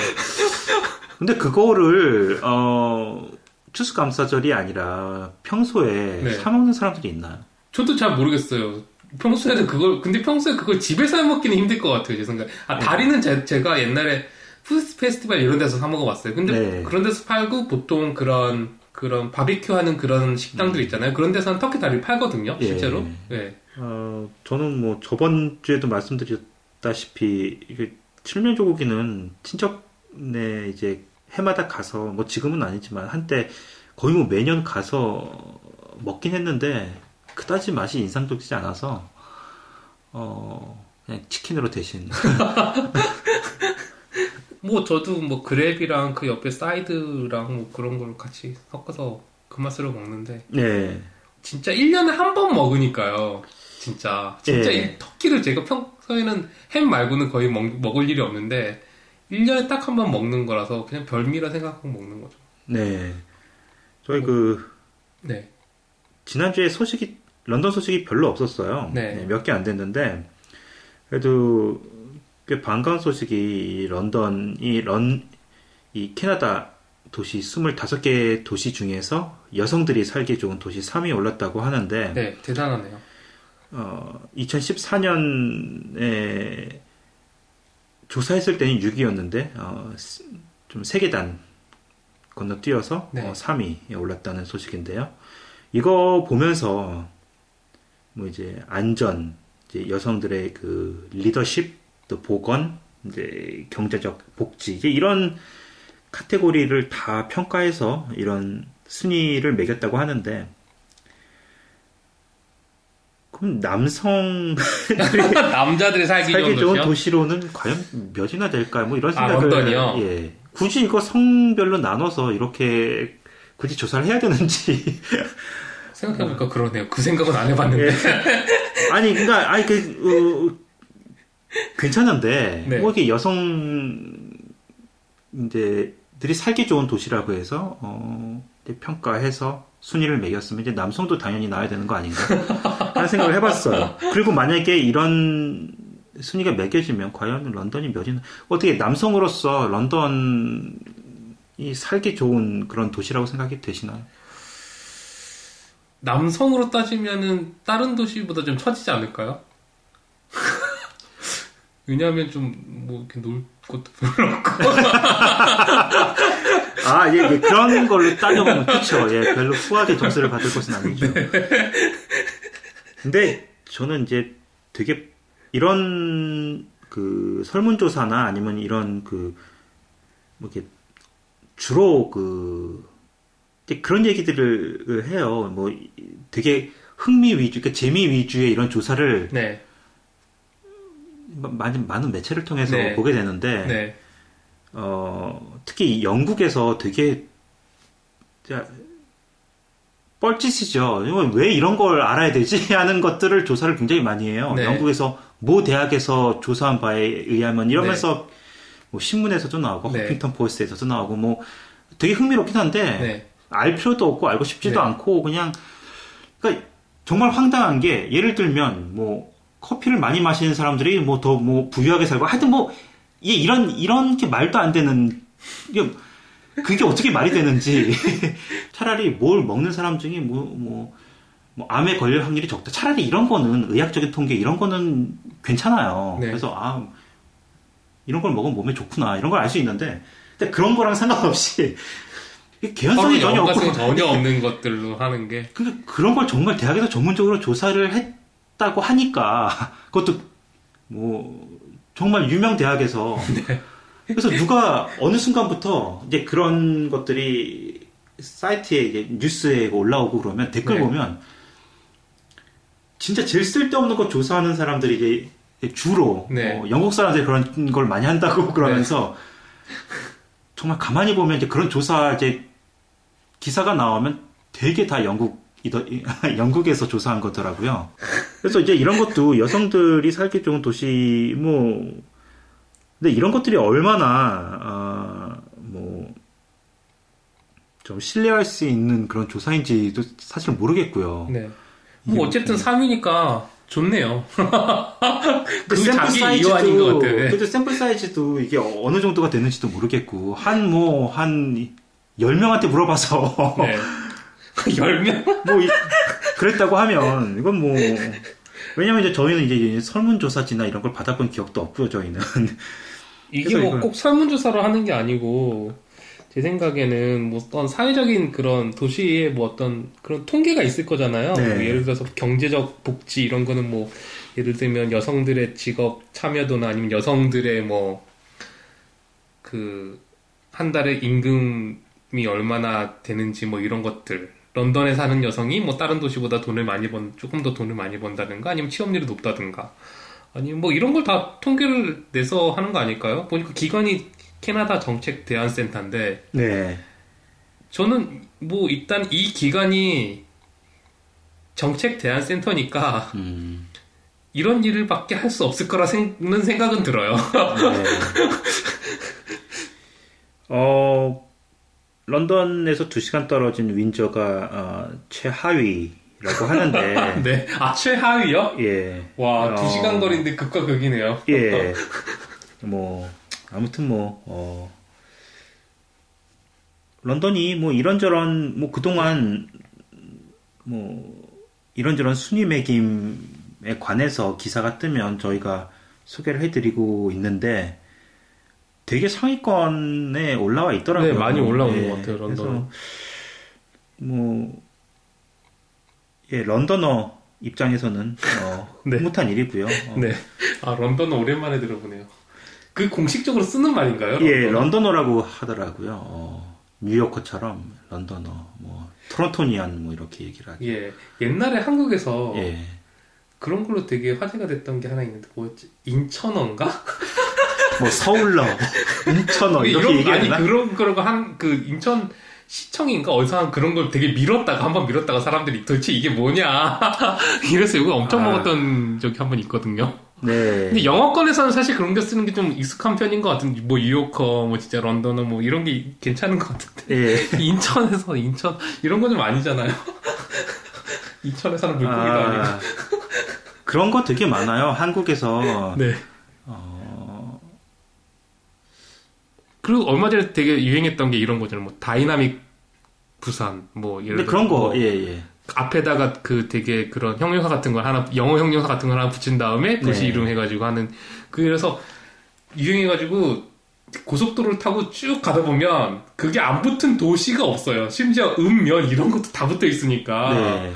근데 그거를 어 추수감사절이 아니라 평소에 네. 사 먹는 사람들이 있나요? 저도 잘 모르겠어요. 평소에는 그걸 근데 평소에 그걸 집에서 해 먹기는 힘들 것 같아요. 제 생각. 아 다리는 제, 제가 옛날에 food festival 이런 데서 사 먹어봤어요. 근데 네. 그런 데서 팔고 보통 그런 그런 바비큐 하는 그런 식당들 있잖아요. 그런 데서는 터키 다리를 팔거든요. 예. 실제로. 예. 어, 저는 뭐 저번 주에도 말씀드렸다시피 이게 칠면 조고기는 친척네 이제 해마다 가서 뭐 지금은 아니지만 한때 거의 뭐 매년 가서 먹긴 했는데 그다지 맛이 인상적이지 않아서 어 그냥 치킨으로 대신 뭐 저도 뭐 그랩이랑 그 옆에 사이드랑 뭐 그런 걸 같이 섞어서 그 맛으로 먹는데 네 진짜 1년에 한 번 먹으니까요. 진짜. 진짜 예. 이 터키를 제가 평소에는 햄 말고는 거의 먹, 먹을 일이 없는데 1년에 딱 한 번 먹는 거라서 그냥 별미라 생각하고 먹는 거죠. 네. 저희 그 네. 지난주에 소식이 런던 소식이 별로 없었어요. 네. 몇 개 안 됐는데 그래도 꽤 반가운 소식이 이 런던이 런 이 캐나다 도시 25개 도시 중에서 여성들이 살기 좋은 도시 3위에 올랐다고 하는데 네, 대단하네요. 어, 2014년에 조사했을 때는 6위였는데 어, 스- 좀 세계단 건너뛰어서 네. 어, 3위에 올랐다는 소식인데요. 이거 보면서 뭐 이제 안전, 이제 여성들의 그 리더십, 또 보건, 이제 경제적 복지 이제 이런 카테고리를 다 평가해서 이런 순위를 매겼다고 하는데 그럼 남성 남자들이 살기, 살기 좋은? 도시로는 과연 몇이나 될까요? 뭐 이런 아, 생각을 런던이요? 예. 굳이 이거 성별로 나눠서 이렇게 굳이 조사를 해야 되는지 생각해보니까 그러네요. 그 생각은 안 해봤는데. 예. 아니 그러니까 아니 그 어, 괜찮은데 네. 뭐 이렇게 여성 이제 들이 살기 좋은 도시라고 해서 어, 평가해서 순위를 매겼으면 이제 남성도 당연히 나와야 되는 거 아닌가 하는 생각을 해봤어요. 그리고 만약에 이런 순위가 매겨지면 과연 런던이 몇이나 어떻게 남성으로서 런던이 살기 좋은 그런 도시라고 생각이 되시나요? 남성으로 따지면은 다른 도시보다 좀 처지지 않을까요? 왜냐하면 좀 뭐 이렇게 놀 것도 별로 없고 아, 예, 예, 그런 걸로 따져보면 그쵸. 예, 별로 후하게 점수를 받을 것은 아니죠. 근데 저는 이제 되게 이런 그 설문조사나 아니면 이런 그, 뭐 이렇게 주로 그, 그런 얘기들을 해요. 뭐 되게 흥미 위주, 그러니까 재미 위주의 이런 조사를 네, 많은, 많은 매체를 통해서 네. 보게 되는데, 네, 어, 특히 영국에서 되게 뻘짓이죠. 왜 이런 걸 알아야 되지? 하는 것들을 조사를 굉장히 많이 해요. 네. 영국에서 모 대학에서 조사한 바에 의하면 이러면서 뭐 신문에서도 나오고 네. 허핑턴 포스트에서도 나오고 뭐 되게 흥미롭긴 한데 네, 알 필요도 없고 알고 싶지도 네. 않고 그냥 그러니까 정말 황당한 게 예를 들면 뭐 커피를 많이 마시는 사람들이 뭐 더뭐 부유하게 살고 하여튼 뭐 이게 이런 이런 게 말도 안 되는 이게 그게 어떻게 말이 되는지 차라리 뭘 먹는 사람 중에 뭐뭐 뭐 암에 걸릴 확률이 적다. 차라리 이런 거는 의학적인 통계 이런 거는 괜찮아요. 네. 그래서 아 이런 걸 먹으면 몸에 좋구나 이런 걸 알 수 있는데 근데 그런 거랑 상관없이 개연성이 전혀 없고 전혀 없는 것들로 하는 게. 그 그런 걸 정말 대학에서 전문적으로 조사를 했다고 하니까 그것도 뭐 정말 유명 대학에서. 그래서 누가 어느 순간부터 이제 그런 것들이 사이트에 이제 뉴스에 올라오고 그러면 댓글 네. 보면 진짜 제일 쓸데없는 거 조사하는 사람들이 이제 주로 네. 어, 영국 사람들이 그런 걸 많이 한다고 그러면서 정말 가만히 보면 이제 그런 조사 이제 기사가 나오면 되게 다 영국 영국에서 조사한 거더라고요. 그래서 이제 이런 것도 여성들이 살기 좋은 도시 뭐 근데 이런 것들이 얼마나 아, 뭐좀 신뢰할 수 있는 그런 조사인지도 사실 모르겠고요. 네. 뭐 어쨌든 3위니까 좋네요. 근데 그 자기 이완인 것 같아. 네. 그래도 샘플 사이즈도 이게 어느 정도가 되는지도 모르겠고 한 뭐한 10명한테 물어봐서 네. 10명? 뭐 이- 그랬다고 하면 이건 뭐 왜냐면 이제 저희는 이제 설문조사지나 이런 걸 받아본 기억도 없고요 저희는 이게 뭐 꼭 설문조사로 하는 게 아니고 제 생각에는 뭐 어떤 사회적인 그런 도시의 뭐 어떤 그런 통계가 있을 거잖아요. 네. 뭐 예를 들어서 경제적 복지 이런 거는 뭐 예를 들면 여성들의 직업 참여도나 아니면 여성들의 뭐 그 한 달에 임금 이 얼마나 되는지 뭐 이런 것들 런던에 사는 여성이 뭐 다른 도시보다 돈을 많이 번 조금 더 돈을 많이 번다든가 아니면 취업률이 높다든가 아니면 뭐 이런 걸 다 통계를 내서 하는 거 아닐까요? 보니까 기관이 캐나다 정책 대안센터인데 네 저는 뭐 일단 이 기관이 정책 대안센터니까 음, 이런 일을 밖에 할 수 없을 거라는 생각은 들어요. 네. 어 런던에서 2시간 떨어진 윈저가 어, 최하위라고 하는데 네. 아, 최하위요? 예. 와, 어. 두 시간 거리인데 극과 극이네요. 예. 뭐 아무튼 뭐 어, 런던이 뭐 이런저런 뭐 그동안 뭐 이런저런 순위 매김에 관해서 기사가 뜨면 저희가 소개를 해드리고 있는데 되게 상위권에 올라와 있더라고요. 네, 많이 올라오는 예, 것 같아요, 런던. 그래서 뭐 예, 런던어 입장에서는 어, 네. 흐뭇한 일이고요. 어, 네. 아, 런던은 오랜만에 들어보네요. 그 공식적으로 쓰는 말인가요? 예, 런던은? 런던어라고 하더라고요. 어, 뉴요커처럼 런던어, 뭐 토론토니안 뭐 이렇게 얘기를 하죠. 예. 옛날에 한국에서 예. 그런 걸로 되게 화제가 됐던 게 하나 있는데 뭐였지? 인천어인가? 뭐 서울러, 인천어 이렇게 얘기하나? 아니 그런 그러고 한그 인천 시청인가 어디서 한 그런 걸 되게 밀었다가 한 번 밀었다가 사람들이 도대체 이게 뭐냐 이래서 이거 엄청 아. 먹었던 적이 한 번 있거든요. 네. 근데 영어권에서는 사실 그런 게 쓰는 게 좀 익숙한 편인 것 같은데 뭐 뉴요커 뭐 진짜 Londoner 뭐 이런 게 괜찮은 것 같은데 예. 인천에서 인천 이런 건 좀 아니잖아요. 인천에서는 물고기도 아, 아니고. 그런 거 되게 많아요. 한국에서 네. 그리고 얼마 전에 되게 유행했던 게 이런 거잖아요. 뭐 다이나믹 부산 뭐 예를 들어 그런 거, 뭐 예, 예. 앞에다가 그 되게 그런 형용사 같은 걸 하나 영어 형용사 같은 걸 하나 붙인 다음에 도시 네. 이름 해가지고 하는 그래서 유행해가지고 고속도로를 타고 쭉 가다 보면 그게 안 붙은 도시가 없어요. 심지어 읍면 이런 것도 다 붙어 있으니까 네.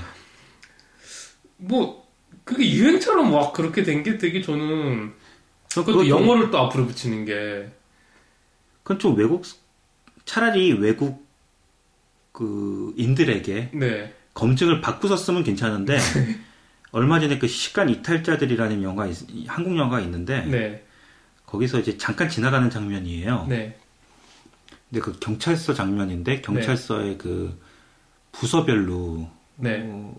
뭐 그게 유행처럼 막 그렇게 된 게 되게 저는 그것도 그것도- 영어를 또 앞으로 붙이는 게 그건 좀 외국, 차라리 외국 그 인들에게 네. 검증을 받고서 쓰면 괜찮은데 얼마 전에 그 시간 이탈자들이라는 영화 있- 한국 영화가 있는데 네. 거기서 이제 잠깐 지나가는 장면이에요. 네. 근데 그 경찰서 장면인데 경찰서의 그 부서별로 네. 어,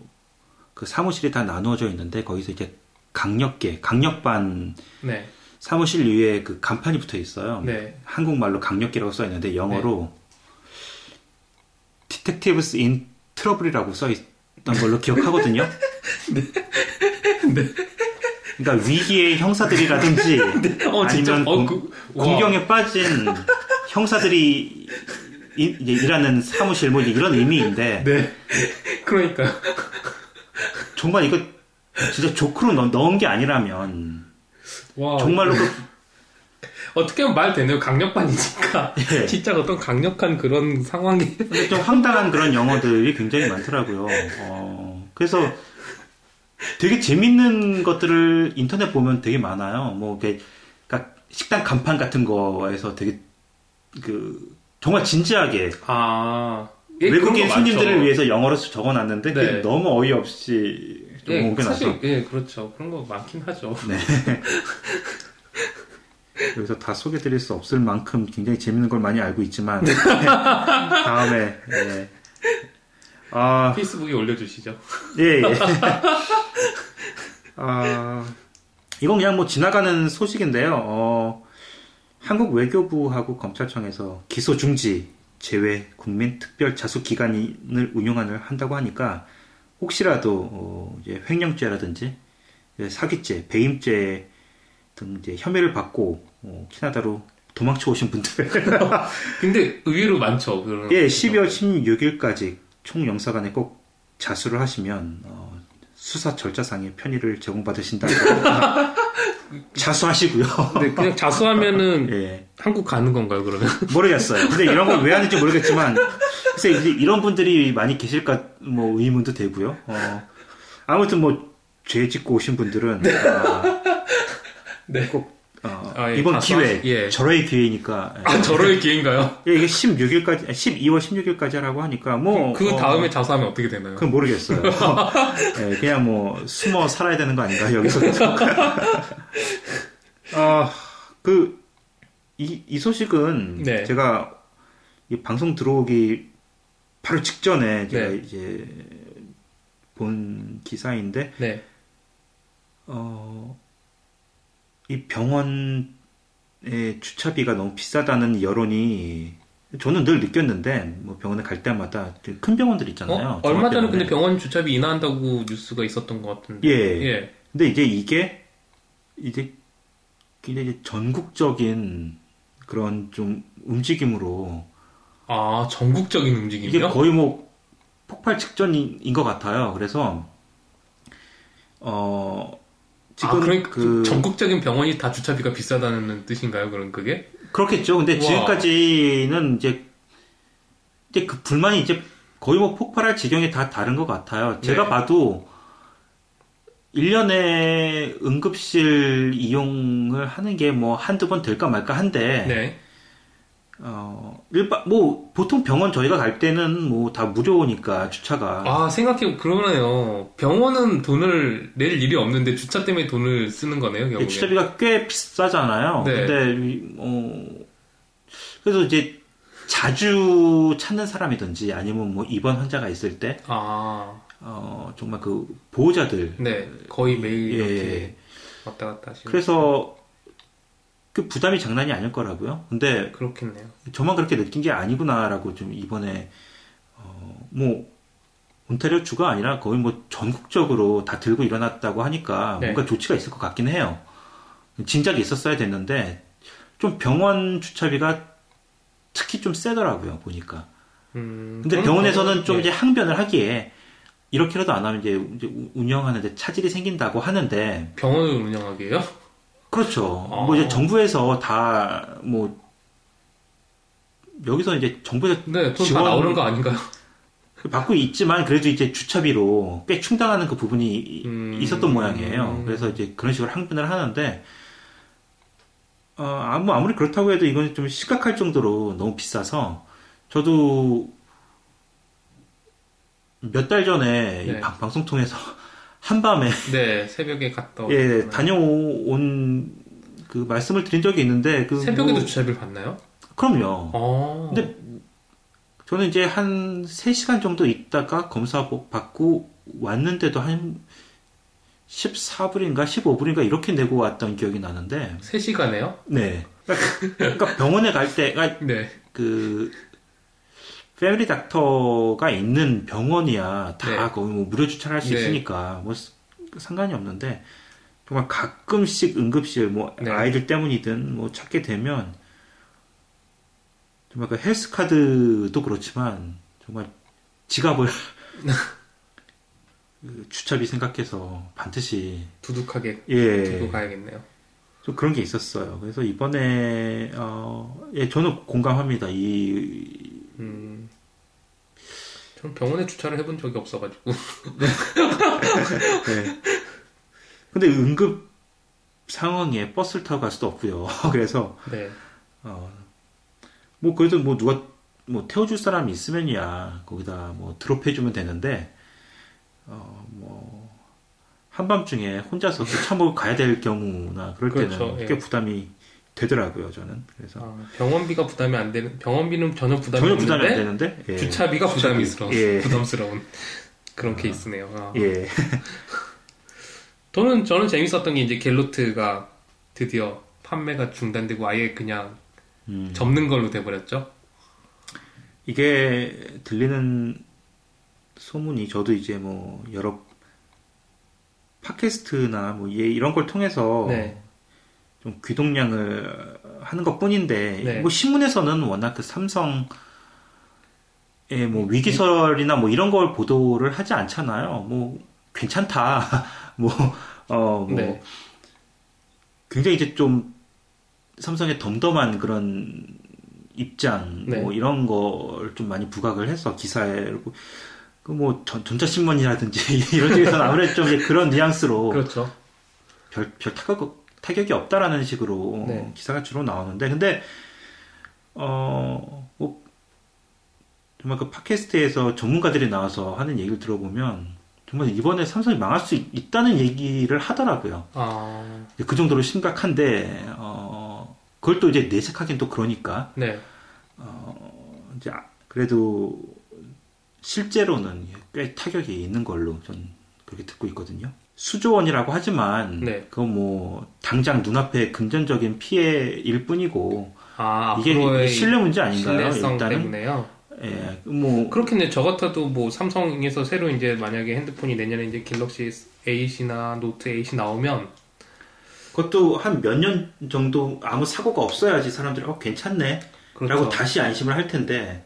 그 사무실이 다 나누어져 있는데 거기서 이제 강력계 강력반 네. 사무실 위에 그 간판이 붙어 있어요. 네. 한국말로 강력계라고 써 있는데 영어로 Detectives in Trouble이라고 써 있던 걸로 기억하거든요. 네. 그러니까 위기의 형사들이라든지 어, 진짜. 아니면 어, 공- 그, 와. 공경에 빠진 형사들이 이, 일하는 사무실 뭐 이런 의미인데 네. 그러니까요. 정말 이거 진짜 조크로 넣, 넣은 게 아니라면 와. 정말로 그 어떻게 하면 말 되네요. 강력반이니까. 예. 진짜 어떤 강력한 그런 상황이. 근데 좀 황당한 그런 영어들이 굉장히 많더라고요. 어, 그래서 되게 재밌는 것들을 인터넷 보면 되게 많아요. 뭐, 이렇게, 그러니까 식당 간판 같은 거에서 되게, 그, 정말 진지하게 아. 예, 외국인 손님들을. 위해서 영어로 적어놨는데 네. 너무 어이없이 좀 예, 옮겨놔서 사실, 예, 그렇죠. 그런 거 많긴 하죠. 네. 여기서 다 소개드릴 수 없을 만큼 굉장히 재밌는 걸 많이 알고 있지만 다음에 예. 아 페이스북에 올려주시죠. 예, 예. 아, 이건 그냥 뭐 지나가는 소식인데요. 어, 한국 외교부하고 검찰청에서 기소 중지 제외 국민 특별 자수 기관을 운영을 한다고 하니까 혹시라도 어, 이제 횡령죄라든지 사기죄, 배임죄 등 이제 혐의를 받고 어, 캐나다로 도망쳐 오신 분들 근데 의외로 많죠. 그런 예, 12월 16일까지 총영사관에 꼭 자수를 하시면 어, 수사 절차상의 편의를 제공받으신다고 자수하시고요. 근데 그냥 자수하면은 예, 한국 가는 건가요, 그러면? 모르겠어요. 근데 이런 걸 왜 하는지 모르겠지만 글쎄 이제 이런 분들이 많이 계실까 뭐 의문도 되고요. 어, 아무튼 뭐 죄 짓고 오신 분들은 어, 네. 꼭 어, 아, 예, 이번 기회 예. 절호의 기회니까 아, 저럴 기회인가요? 예, 이게 16일까지 12월 16일까지 하라고 하니까 뭐그 어, 다음에 자수하면 어떻게 되나요? 그건 모르겠어요. 예, 그냥 뭐 숨어 살아야 되는 거 아닌가 여기서 계속. 아, 그, 이, 이 소식은 네. 제가 이 방송 들어오기 바로 직전에 제가 네. 이제 본 기사인데, 네. 어, 이 병원의 주차비가 너무 비싸다는 여론이 저는 늘 느꼈는데 뭐 병원에 갈 때마다 큰 병원들 있잖아요. 어? 얼마 전에. 근데 병원 주차비 인하한다고 뉴스가 있었던 것 같은데. 예. 예. 근데 이제 이게 이제 굉장히 이제 전국적인 그런 좀 움직임으로 아, 전국적인 이게 움직임이요? 거의 뭐 폭발 직전인 것 같아요. 그래서 어 지금 아, 그러니까 그 전국적인 병원이 다 주차비가 비싸다는 뜻인가요? 그럼 그게? 그렇겠죠. 근데 와. 지금까지는 이제 이제 그 불만이 이제 거의 뭐 폭발할 지경에 다 다른 것 같아요. 제가 네. 봐도 1년에 응급실 이용을 하는 게 뭐 한두 번 될까 말까 한데, 네. 어, 일반, 뭐, 보통 병원 저희가 갈 때는 뭐 다 무료니까 주차가. 아, 생각해, 그러네요. 병원은 돈을 낼 일이 없는데 주차 때문에 돈을 쓰는 거네요, 예, 결국에. 주차비가 꽤 비싸잖아요. 네. 근데, 이- 어, 그래서 이제 자주 찾는 사람이든지 아니면 뭐 입원 환자가 있을 때, 아, 어, 정말 그 보호자들. 네. 거의 매일 예. 이렇게 왔다 갔다 하시는. 그래서 그 부담이 장난이 아닐 거라고요. 근데 그렇겠네요. 저만 그렇게 느낀 게 아니구나라고 좀 이번에, 어, 뭐, 온타리오 주가 아니라 거의 뭐 전국적으로 다 들고 일어났다고 하니까 네. 뭔가 조치가 있을 것 같긴 해요. 진작에 있었어야 됐는데 좀 병원 주차비가 특히 좀 세더라고요 보니까. 음, 근데 병원에서는 좀 예. 이제 항변을 하기에 이렇게라도 안 하면 이제, 운영하는데 차질이 생긴다고 하는데 병원을 운영하게요? 그렇죠. 아. 뭐 이제 정부에서 다 뭐 여기서 이제 정부에서 네, 지원- 나오는 거 아닌가요? 받고 있지만 그래도 이제 주차비로 꽤 충당하는 그 부분이 이- 음. 있었던 모양이에요. 그래서 이제 그런 식으로 항변을 하는데 어, 아무 아무리 그렇다고 해도 이건 좀 심각할 정도로 너무 비싸서 저도 몇 달 전에 이 네. 방, 방송 통해서 한밤에 네, 새벽에 갔다 예. 다녀온 그 말씀을 드린 적이 있는데 그 새벽에도 뭐- 주차비를 받나요? 그럼요. 어. 근데 저는 이제 한 3시간 정도 있다가 검사 받고 왔는데도 한 14불인가 15불인가 이렇게 내고 왔던 기억이 나는데 3시간에요? 네. 그러니까 병원에 갈 때가 네. 그 패밀리 닥터가 있는 병원이야 다 네. 거의 뭐 무료 주차를 할수 네. 있으니까 뭐 스- 상관이 없는데 정말 가끔씩 응급실 뭐 네. 아이들 때문이든 뭐 찾게 되면 정말 그 헬스 카드도 그렇지만 정말 지갑을 그 주차비 생각해서 반드시 두둑하게 예 두고 가야겠네요. 좀 그런 게 있었어요. 그래서 이번에 어, 예 저는 공감합니다. 이 음. 전 병원에 주차를 해본 적이 없어가지고. 네. 근데 응급 상황에 버스를 타고 갈 수도 없고요. 그래서 네. 어, 뭐 그래도 뭐 누가 뭐 태워줄 사람이 있으면야 거기다 뭐 드롭해주면 되는데 어, 뭐 한밤중에 혼자서 그차 몰고 가야 될 경우나 그럴 때는 그렇죠, 예. 꽤 부담이 되더라고요. 저는 그래서 아, 병원비가 부담이 안 되는 병원비는 전혀 부담이 전혀 없는데 부담이 안 되는데 예. 주차비가 부담스러운 예. 부담스러운 그런 케이스네요. 아. 예. 저는 저는 재밌었던 게 이제 갤로트가 드디어 판매가 중단되고 아예 그냥 음. 접는 걸로 돼버렸죠. 이게 들리는 소문이 저도 이제 뭐 여러 팟캐스트나 뭐 예, 이런 걸 통해서 네. 좀 귀동량을 하는 것 뿐인데 네. 뭐 신문에서는 워낙 그 삼성 의 뭐 위기설이나 뭐 이런 걸 보도를 하지 않잖아요. 뭐 괜찮다. 뭐 어, 뭐 네. 굉장히 이제 좀 삼성의 덤덤한 그런 입장 네. 뭐 이런 걸 좀 많이 부각을 해서 기사에 그뭐 전자신문이라든지 이런 쪽에서는 아무래도 좀 그런 뉘앙스로 그렇죠. 별, 별 타격, 타격이 없다라는 식으로 네. 기사가 주로 나오는데, 근데, 어, 뭐, 정말 그 팟캐스트에서 전문가들이 나와서 하는 얘기를 들어보면, 정말 이번에 삼성이 망할 수 있, 다는 얘기를 하더라고요. 아, 그 정도로 심각한데, 어, 그걸 또 이제 내색하긴 또 그러니까, 네. 이제, 아- 그래도, 실제로는 꽤 타격이 있는 걸로 전 그렇게 듣고 있거든요. 수조 원이라고 하지만 네. 그건 뭐 당장 눈앞에 금전적인 피해일 뿐이고 아, 이게 신뢰 문제 아닌가요? 신뢰성 일단은 때문에요. 예, 뭐 그렇겠네. 저 같아도 뭐 삼성에서 새로 이제 만약에 핸드폰이 내년에 이제 갤럭시 8이나 노트 8이 나오면 그것도 한 몇 년 정도 아무 사고가 없어야지 사람들이 어 괜찮네 그렇죠. 라고 다시 안심을 할 텐데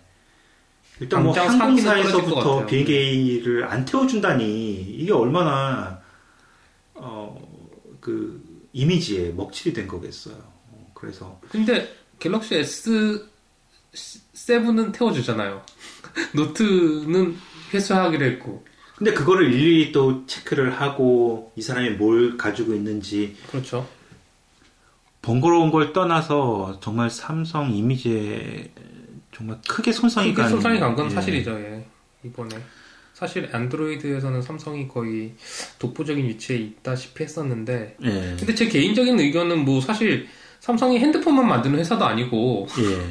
일단 뭐 항공사에서부터. 비행기를 안 태워준다니 이게 얼마나 어 그 이미지에 먹칠이 된 거겠어요. 어, 그래서 근데 갤럭시 S 7은 태워주잖아요. 노트는 회수하기로 했고. 근데 그거를 일일이 또 체크를 하고 이 사람이 뭘 가지고 있는지 그렇죠. 번거로운 걸 떠나서 정말 삼성 이미지에 정말 크게 손상이 크게 간 손상이 간건 예. 사실이죠. 예. 이번에 사실 안드로이드에서는 삼성이 거의 독보적인 위치에 있다시피 했었는데 예. 근데 제 개인적인 의견은 뭐 사실 삼성이 핸드폰만 만드는 회사도 아니고 예.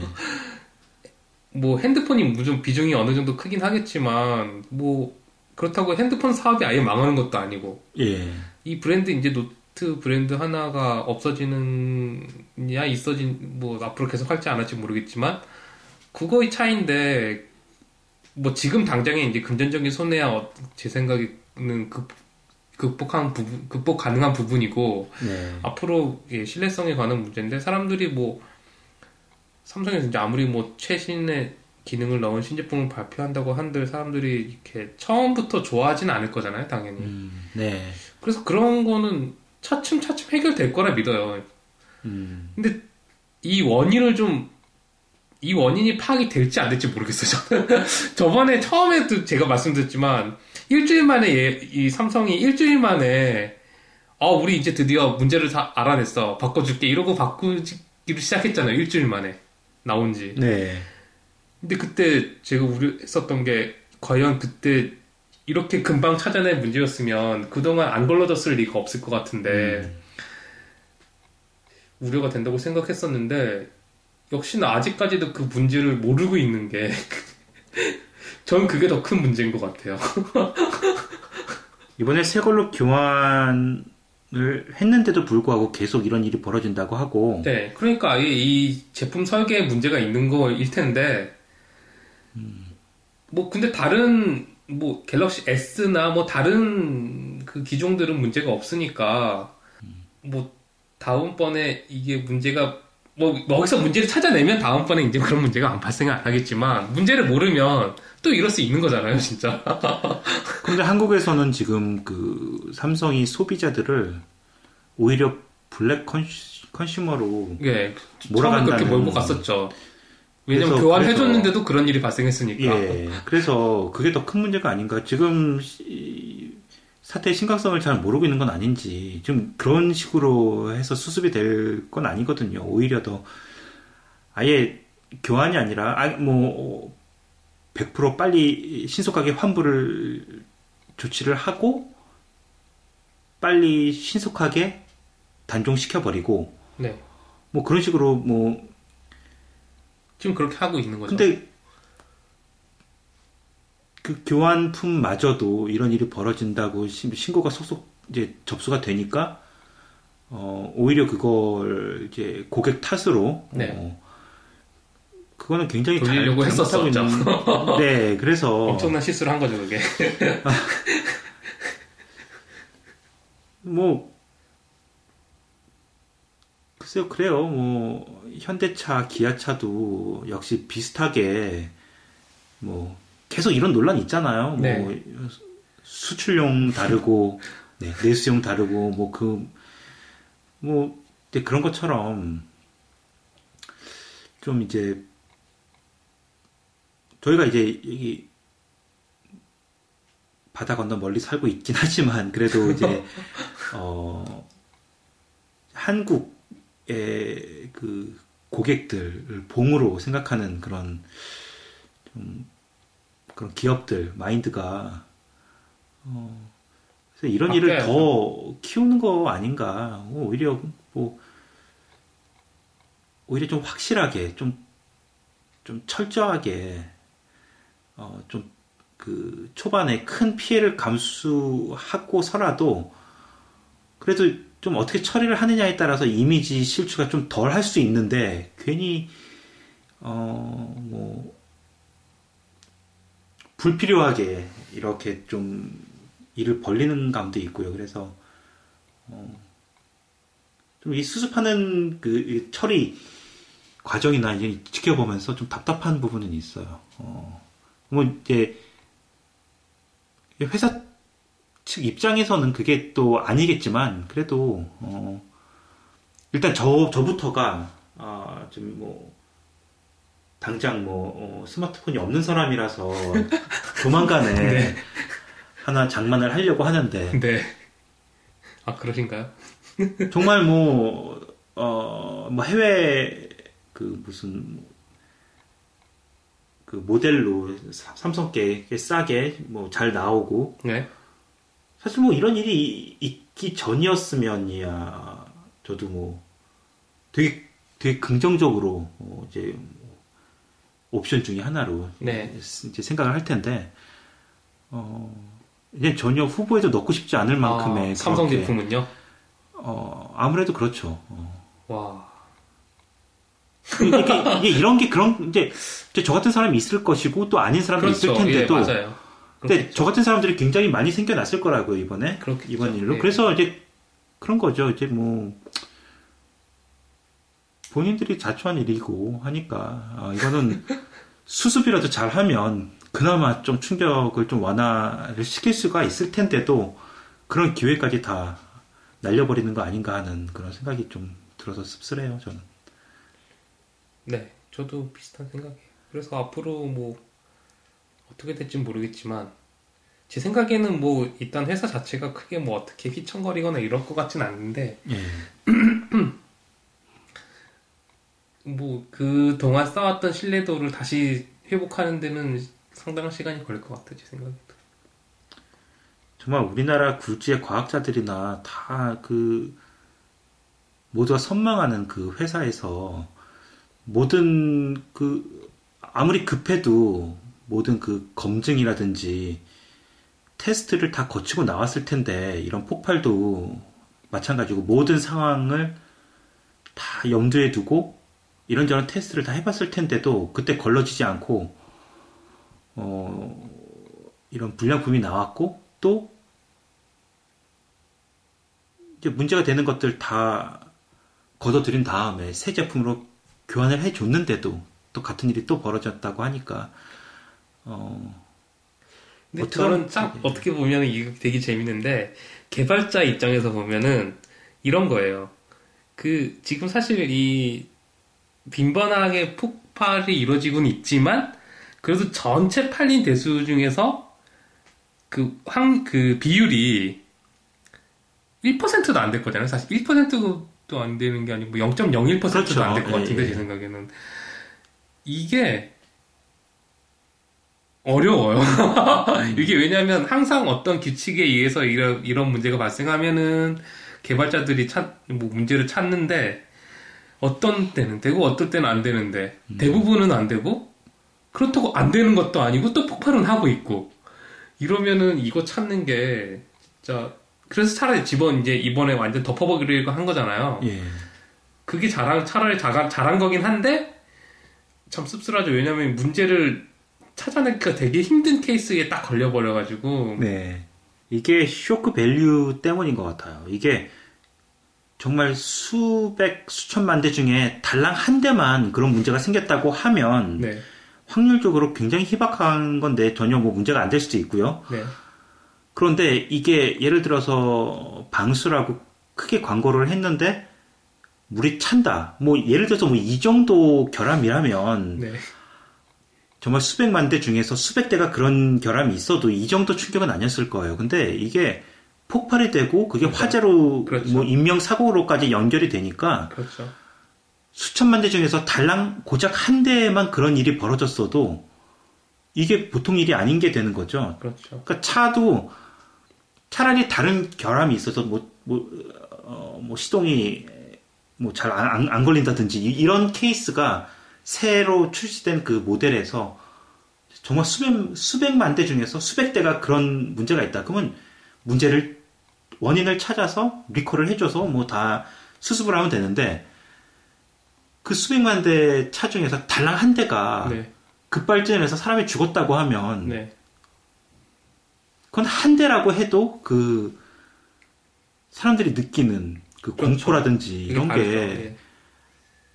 뭐 핸드폰이 무슨 비중이 어느 정도 크긴 하겠지만 뭐 그렇다고 핸드폰 사업이 아예 망하는 것도 아니고 예. 이 브랜드 이제 노트 브랜드 하나가 없어지느냐 있어진 뭐 앞으로 계속 할지 안 할지 모르겠지만 그거의 차이인데 뭐 지금 당장에 이제 금전적인 손해야 어- 제 생각에는 극, 극복한 부분 극복 가능한 부분이고 네. 앞으로 예, 신뢰성에 관한 문제인데 사람들이 뭐 삼성에서 이제 아무리 뭐 최신의 기능을 넣은 신제품을 발표한다고 한들 사람들이 이렇게 처음부터 좋아하진 않을 거잖아요, 당연히. 음, 네. 그래서 그런 거는 차츰 차츰 해결될 거라 믿어요. 음, 근데 이 원인을 좀, 이 원인이 파악이 될지 안 될지 모르겠어요, 저는. 저번에 처음에도 제가 말씀드렸지만, 일주일 만에 얘- 이 삼성이 일주일 만에, 어, 우리 이제 드디어 문제를 다 알아냈어. 바꿔줄게. 이러고 바꾸기를 시작했잖아요, 일주일 만에. 나온 지. 네. 근데 그때 제가 우려했었던 게, 과연 그때 이렇게 금방 찾아낸 문제였으면 그동안 안 걸러졌을 리가 없을 것 같은데, 음. 우려가 된다고 생각했었는데 역시나 아직까지도 그 문제를 모르고 있는 게 전 그게 더 큰 문제인 것 같아요. 이번에 새 걸로 교환을 했는데도 불구하고 계속 이런 일이 벌어진다고 하고, 네, 그러니까 아예 이 제품 설계에 문제가 있는 거일 텐데. 뭐 근데 다른 뭐 갤럭시 S나 뭐 다른 그 기종들은 문제가 없으니까 뭐 다음번에 이게 문제가 뭐 여기서 문제를 찾아내면 다음번에 이제 그런 문제가 안 발생을 안 하겠지만 문제를 모르면 또 이럴 수 있는 거잖아요, 진짜. 근데 한국에서는 지금 그 삼성이 소비자들을 오히려 블랙 컨슈, 컨슈머로 예, 몰아간다는- 그렇게 몰고 갔었죠. 왜냐면 교환해줬는데도 그런 일이 발생했으니까. 예. 그래서 그게 더 큰 문제가 아닌가. 지금 이 사태의 심각성을 잘 모르고 있는 건 아닌지 지금 그런 식으로 해서 수습이 될 건 아니거든요. 오히려 더 아예 교환이 아니라 아, 뭐 100% 빨리 신속하게 환불을 조치를 하고 빨리 신속하게 단종시켜 버리고 네. 뭐 그런 식으로 뭐 지금 그렇게 하고 있는 거죠. 근데 그 교환품마저도 이런 일이 벌어진다고 신- 신고가 속속 이제 접수가 되니까 어 오히려 그걸 이제 고객 탓으로 네. 어, 그거는 굉장히 돌리려고 했었었죠. 있는- 네, 그래서 엄청난 실수를 한 거죠, 그게. 뭐 글쎄요 그래요 뭐 현대차 기아차도 역시 비슷하게 뭐 계속 이런 논란 있잖아요 네. 뭐 수출용 다르고 네, 내수용 다르고 뭐그 뭐 그런 것처럼 좀 이제 저희가 이제 여기 바다 건너 멀리 살고 있긴 하지만 그래도 이제 어 한국의 그 고객들을 봉으로 생각하는 그런 좀 그런 기업들 마인드가 어 그래서 이런 일을. 더 키우는 거 아닌가 어, 오히려 뭐 오히려 좀 확실하게 좀 좀 철저하게 어, 좀 그 초반에 큰 피해를 감수하고서라도 그래도 좀 어떻게 처리를 하느냐에 따라서 이미지 실추가 좀 덜 할 수 있는데 괜히 어뭐 불필요하게 이렇게 좀 일을 벌리는 감도 있고요. 그래서 어 좀 이 수습하는 그 처리 과정이나 이제 지켜보면서 좀 답답한 부분은 있어요. 어, 뭐 이제 회사 측 입장에서는 그게 또 아니겠지만 그래도 어, 일단 저 저부터가 아, 좀뭐 당장 뭐 어, 스마트폰이 없는 사람이라서 조만간에 네. 하나 장만을 하려고 하는데 네. 아 그러신가요? 정말 뭐 어, 뭐 해외 그 무슨 그 모델로 삼성께 싸게 뭐 잘 나오고 네. 사실 뭐 이런 일이 있기 전이었으면이야 저도 뭐 되게 되게 긍정적으로 어 이제 옵션 중에 하나로 네. 이제 생각을 할 텐데 어 이제 전혀 후보에도 넣고 싶지 않을 만큼의 아, 삼성 제품은요? 어 아무래도 그렇죠. 어. 와. 이게, 이런 게 그런 이제 저 같은 사람이 있을 것이고 또 아닌 사람도 그렇죠. 있을 텐데도 예, 맞아요. 근데 저 같은 사람들이 굉장히 많이 생겨났을 거라고요 이번에 그렇겠죠. 이번 일로. 네. 그래서 이제 그런 거죠. 이제 뭐 본인들이 자초한 일이고 하니까 아, 이거는 수습이라도 잘하면 그나마 좀 충격을 좀 완화를 시킬 수가 있을 텐데도 그런 기회까지 다 날려버리는 거 아닌가 하는 그런 생각이 좀 들어서 씁쓸해요 저는. 네, 저도 비슷한 생각이에요. 그래서 앞으로 뭐 어떻게 될지 모르겠지만 제 생각에는 뭐 일단 회사 자체가 크게 뭐 어떻게 휘청거리거나 이럴 것 같진 않은데 예. 뭐 그 동안 쌓았던 신뢰도를 다시 회복하는 데는 상당한 시간이 걸릴 것 같아요 제 생각에도. 정말 우리나라 굴지의 과학자들이나 다 그 모두가 선망하는 그 회사에서 모든 그 아무리 급해도 모든 그 검증이라든지 테스트를 다 거치고 나왔을 텐데 이런 폭발도 마찬가지고 모든 상황을 다 염두에 두고 이런저런 테스트를 다 해봤을 텐데도 그때 걸러지지 않고 어 이런 불량품이 나왔고 또 이제 문제가 되는 것들 다 걷어들인 다음에 새 제품으로 교환을 해줬는데도 또 같은 일이 또 벌어졌다고 하니까 어 근데 저는 참 어떻게 보면 이게 되게 재밌는데 개발자 입장에서 보면은 이런 거예요. 그 지금 사실 이 빈번하게 폭발이 이루어지고는 있지만 그래도 전체 팔린 대수 중에서 그 황 그 비율이 1%도 안될 거잖아요. 사실 1%도 안 되는 게 아니고 0.01%도 그렇죠. 안될 것 같은데 예, 예. 제 생각에는 이게 어려워요. 음. 이게 왜냐하면 항상 어떤 규칙에 의해서 이런 이런 문제가 발생하면은 개발자들이 찾, 뭐 문제를 찾는데 어떤 때는 되고 어떤 때는 안 되는데 음. 대부분은 안 되고 그렇다고 안 되는 것도 아니고 또 폭발은 하고 있고 이러면은 이거 찾는 게 진짜 그래서 차라리 지금 이제 이번에 완전 덮어버리려고 한 거잖아요. 예. 그게 잘한 차라리 잘한, 잘한 거긴 한데 참 씁쓸하죠. 왜냐면 문제를 찾아내기가 되게 힘든 케이스에 딱 걸려버려가지고. 네. 이게 shock value 때문인 것 같아요. 이게 정말 수백, 수천만 대 중에 달랑 한 대만 그런 문제가 생겼다고 하면 네. 확률적으로 굉장히 희박한 건데 전혀 뭐 문제가 안 될 수도 있고요. 네. 그런데 이게 예를 들어서 방수라고 크게 광고를 했는데 물이 찬다. 뭐 예를 들어서 뭐 이 정도 결함이라면 네. 정말 수백만 대 중에서 수백 대가 그런 결함이 있어도 이 정도 충격은 아니었을 거예요. 근데 이게 폭발이 되고 그게 그렇죠. 화재로 그렇죠. 뭐 인명 사고로까지 연결이 되니까 그렇죠. 수천만 대 중에서 달랑 고작 한 대만 그런 일이 벌어졌어도 이게 보통 일이 아닌 게 되는 거죠. 그렇죠. 그러니까 차도 차라리 다른 결함이 있어서 뭐, 뭐, 어, 뭐 시동이 뭐 잘 안 안 걸린다든지 이런 케이스가 새로 출시된 그 모델에서 정말 수백, 수백만 대 중에서 수백 대가 그런 문제가 있다. 그러면 문제를 원인을 찾아서 리콜을 해줘서 뭐 다 수습을 하면 되는데 그 수백만 대 차 중에서 달랑 한 대가 네. 급발진해서 사람이 죽었다고 하면 네. 그건 한 대라고 해도 그 사람들이 느끼는 그 그렇죠. 공포라든지 이런 게. 예.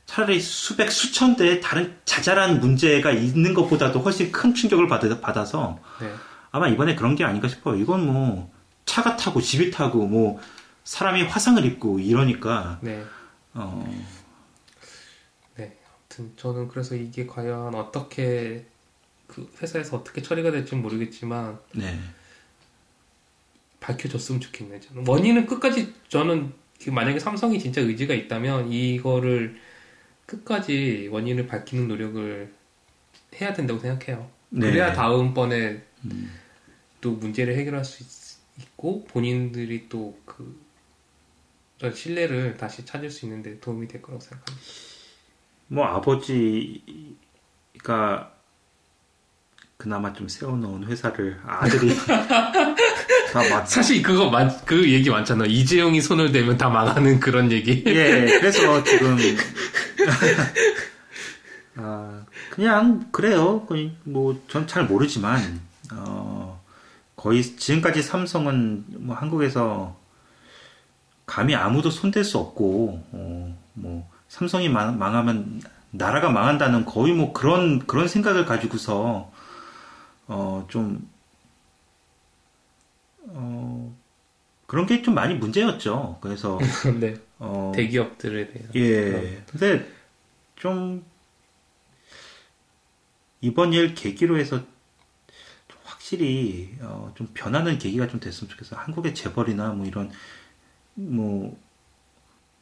차라리 수백 수천 대의 다른 자잘한 문제가 있는 것보다도 훨씬 큰 충격을 받아, 받아서 네. 아마 이번에 그런 게 아닌가 싶어요. 이건 뭐 차가 타고 집이 타고 뭐 사람이 화상을 입고 이러니까 네. 어, 네. 아무튼 저는 그래서 이게 과연 어떻게 그 회사에서 어떻게 처리가 될지는 모르겠지만 네. 밝혀졌으면 좋겠네요. 저는 원인은 끝까지 저는 그 만약에 삼성이 진짜 의지가 있다면 이거를 끝까지 원인을 밝히는 노력을 해야 된다고 생각해요. 네. 그래야 다음번에 음. 또 문제를 해결할 수 있, 고 본인들이 또그 신뢰를 다시 찾을 수 있는데 도움이 될 거라고 생각합니다. 뭐 아버지가 그나마 좀 세워놓은 회사를 아들이 다 막. 사실 그거 많, 그 얘기 많잖아. 이재용이 손을 대면 다 망하는 그런 얘기. 예, 그래서 지금 아 그냥 그래요. 뭐 전 잘 모르지만 어 거의 지금까지 삼성은 뭐 한국에서 감히 아무도 손댈 수 없고 어, 뭐 삼성이 망, 망하면 나라가 망한다는 거의 뭐 그런 그런 생각을 가지고서 어 좀 어, 그런 게 좀 많이 문제였죠. 그래서 네. 어, 대기업들에 대해서. 예. 근데 좀 이번 일 계기로 해서 좀 확실히 어, 좀 변하는 계기가 좀 됐으면 좋겠어요. 한국의 재벌이나 뭐 이런 뭐,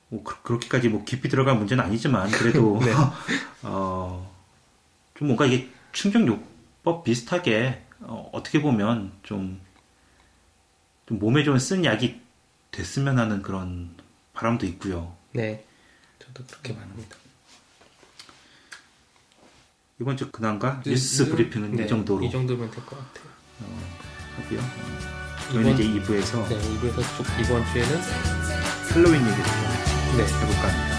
뭐 그, 그렇게까지 뭐 깊이 들어갈 문제는 아니지만 그래도 네. 어, 좀 뭔가 이게 충격요법 비슷하게 어, 어떻게 보면 좀, 좀 몸에 좀 쓴 약이 됐으면 하는 그런 바람도 있고요. 네. 저도 그렇게 말합니다. 이번 주 근황과 그- 뉴스 그- 브리핑은 네, 이 정도로 이 정도면 될 것 같아요. 하고요. 어, 저희는 이제 2부에서 네, 이부에서 쭉 이번 주에는 할로윈 얘기를 좀 네. 해볼까 합니다.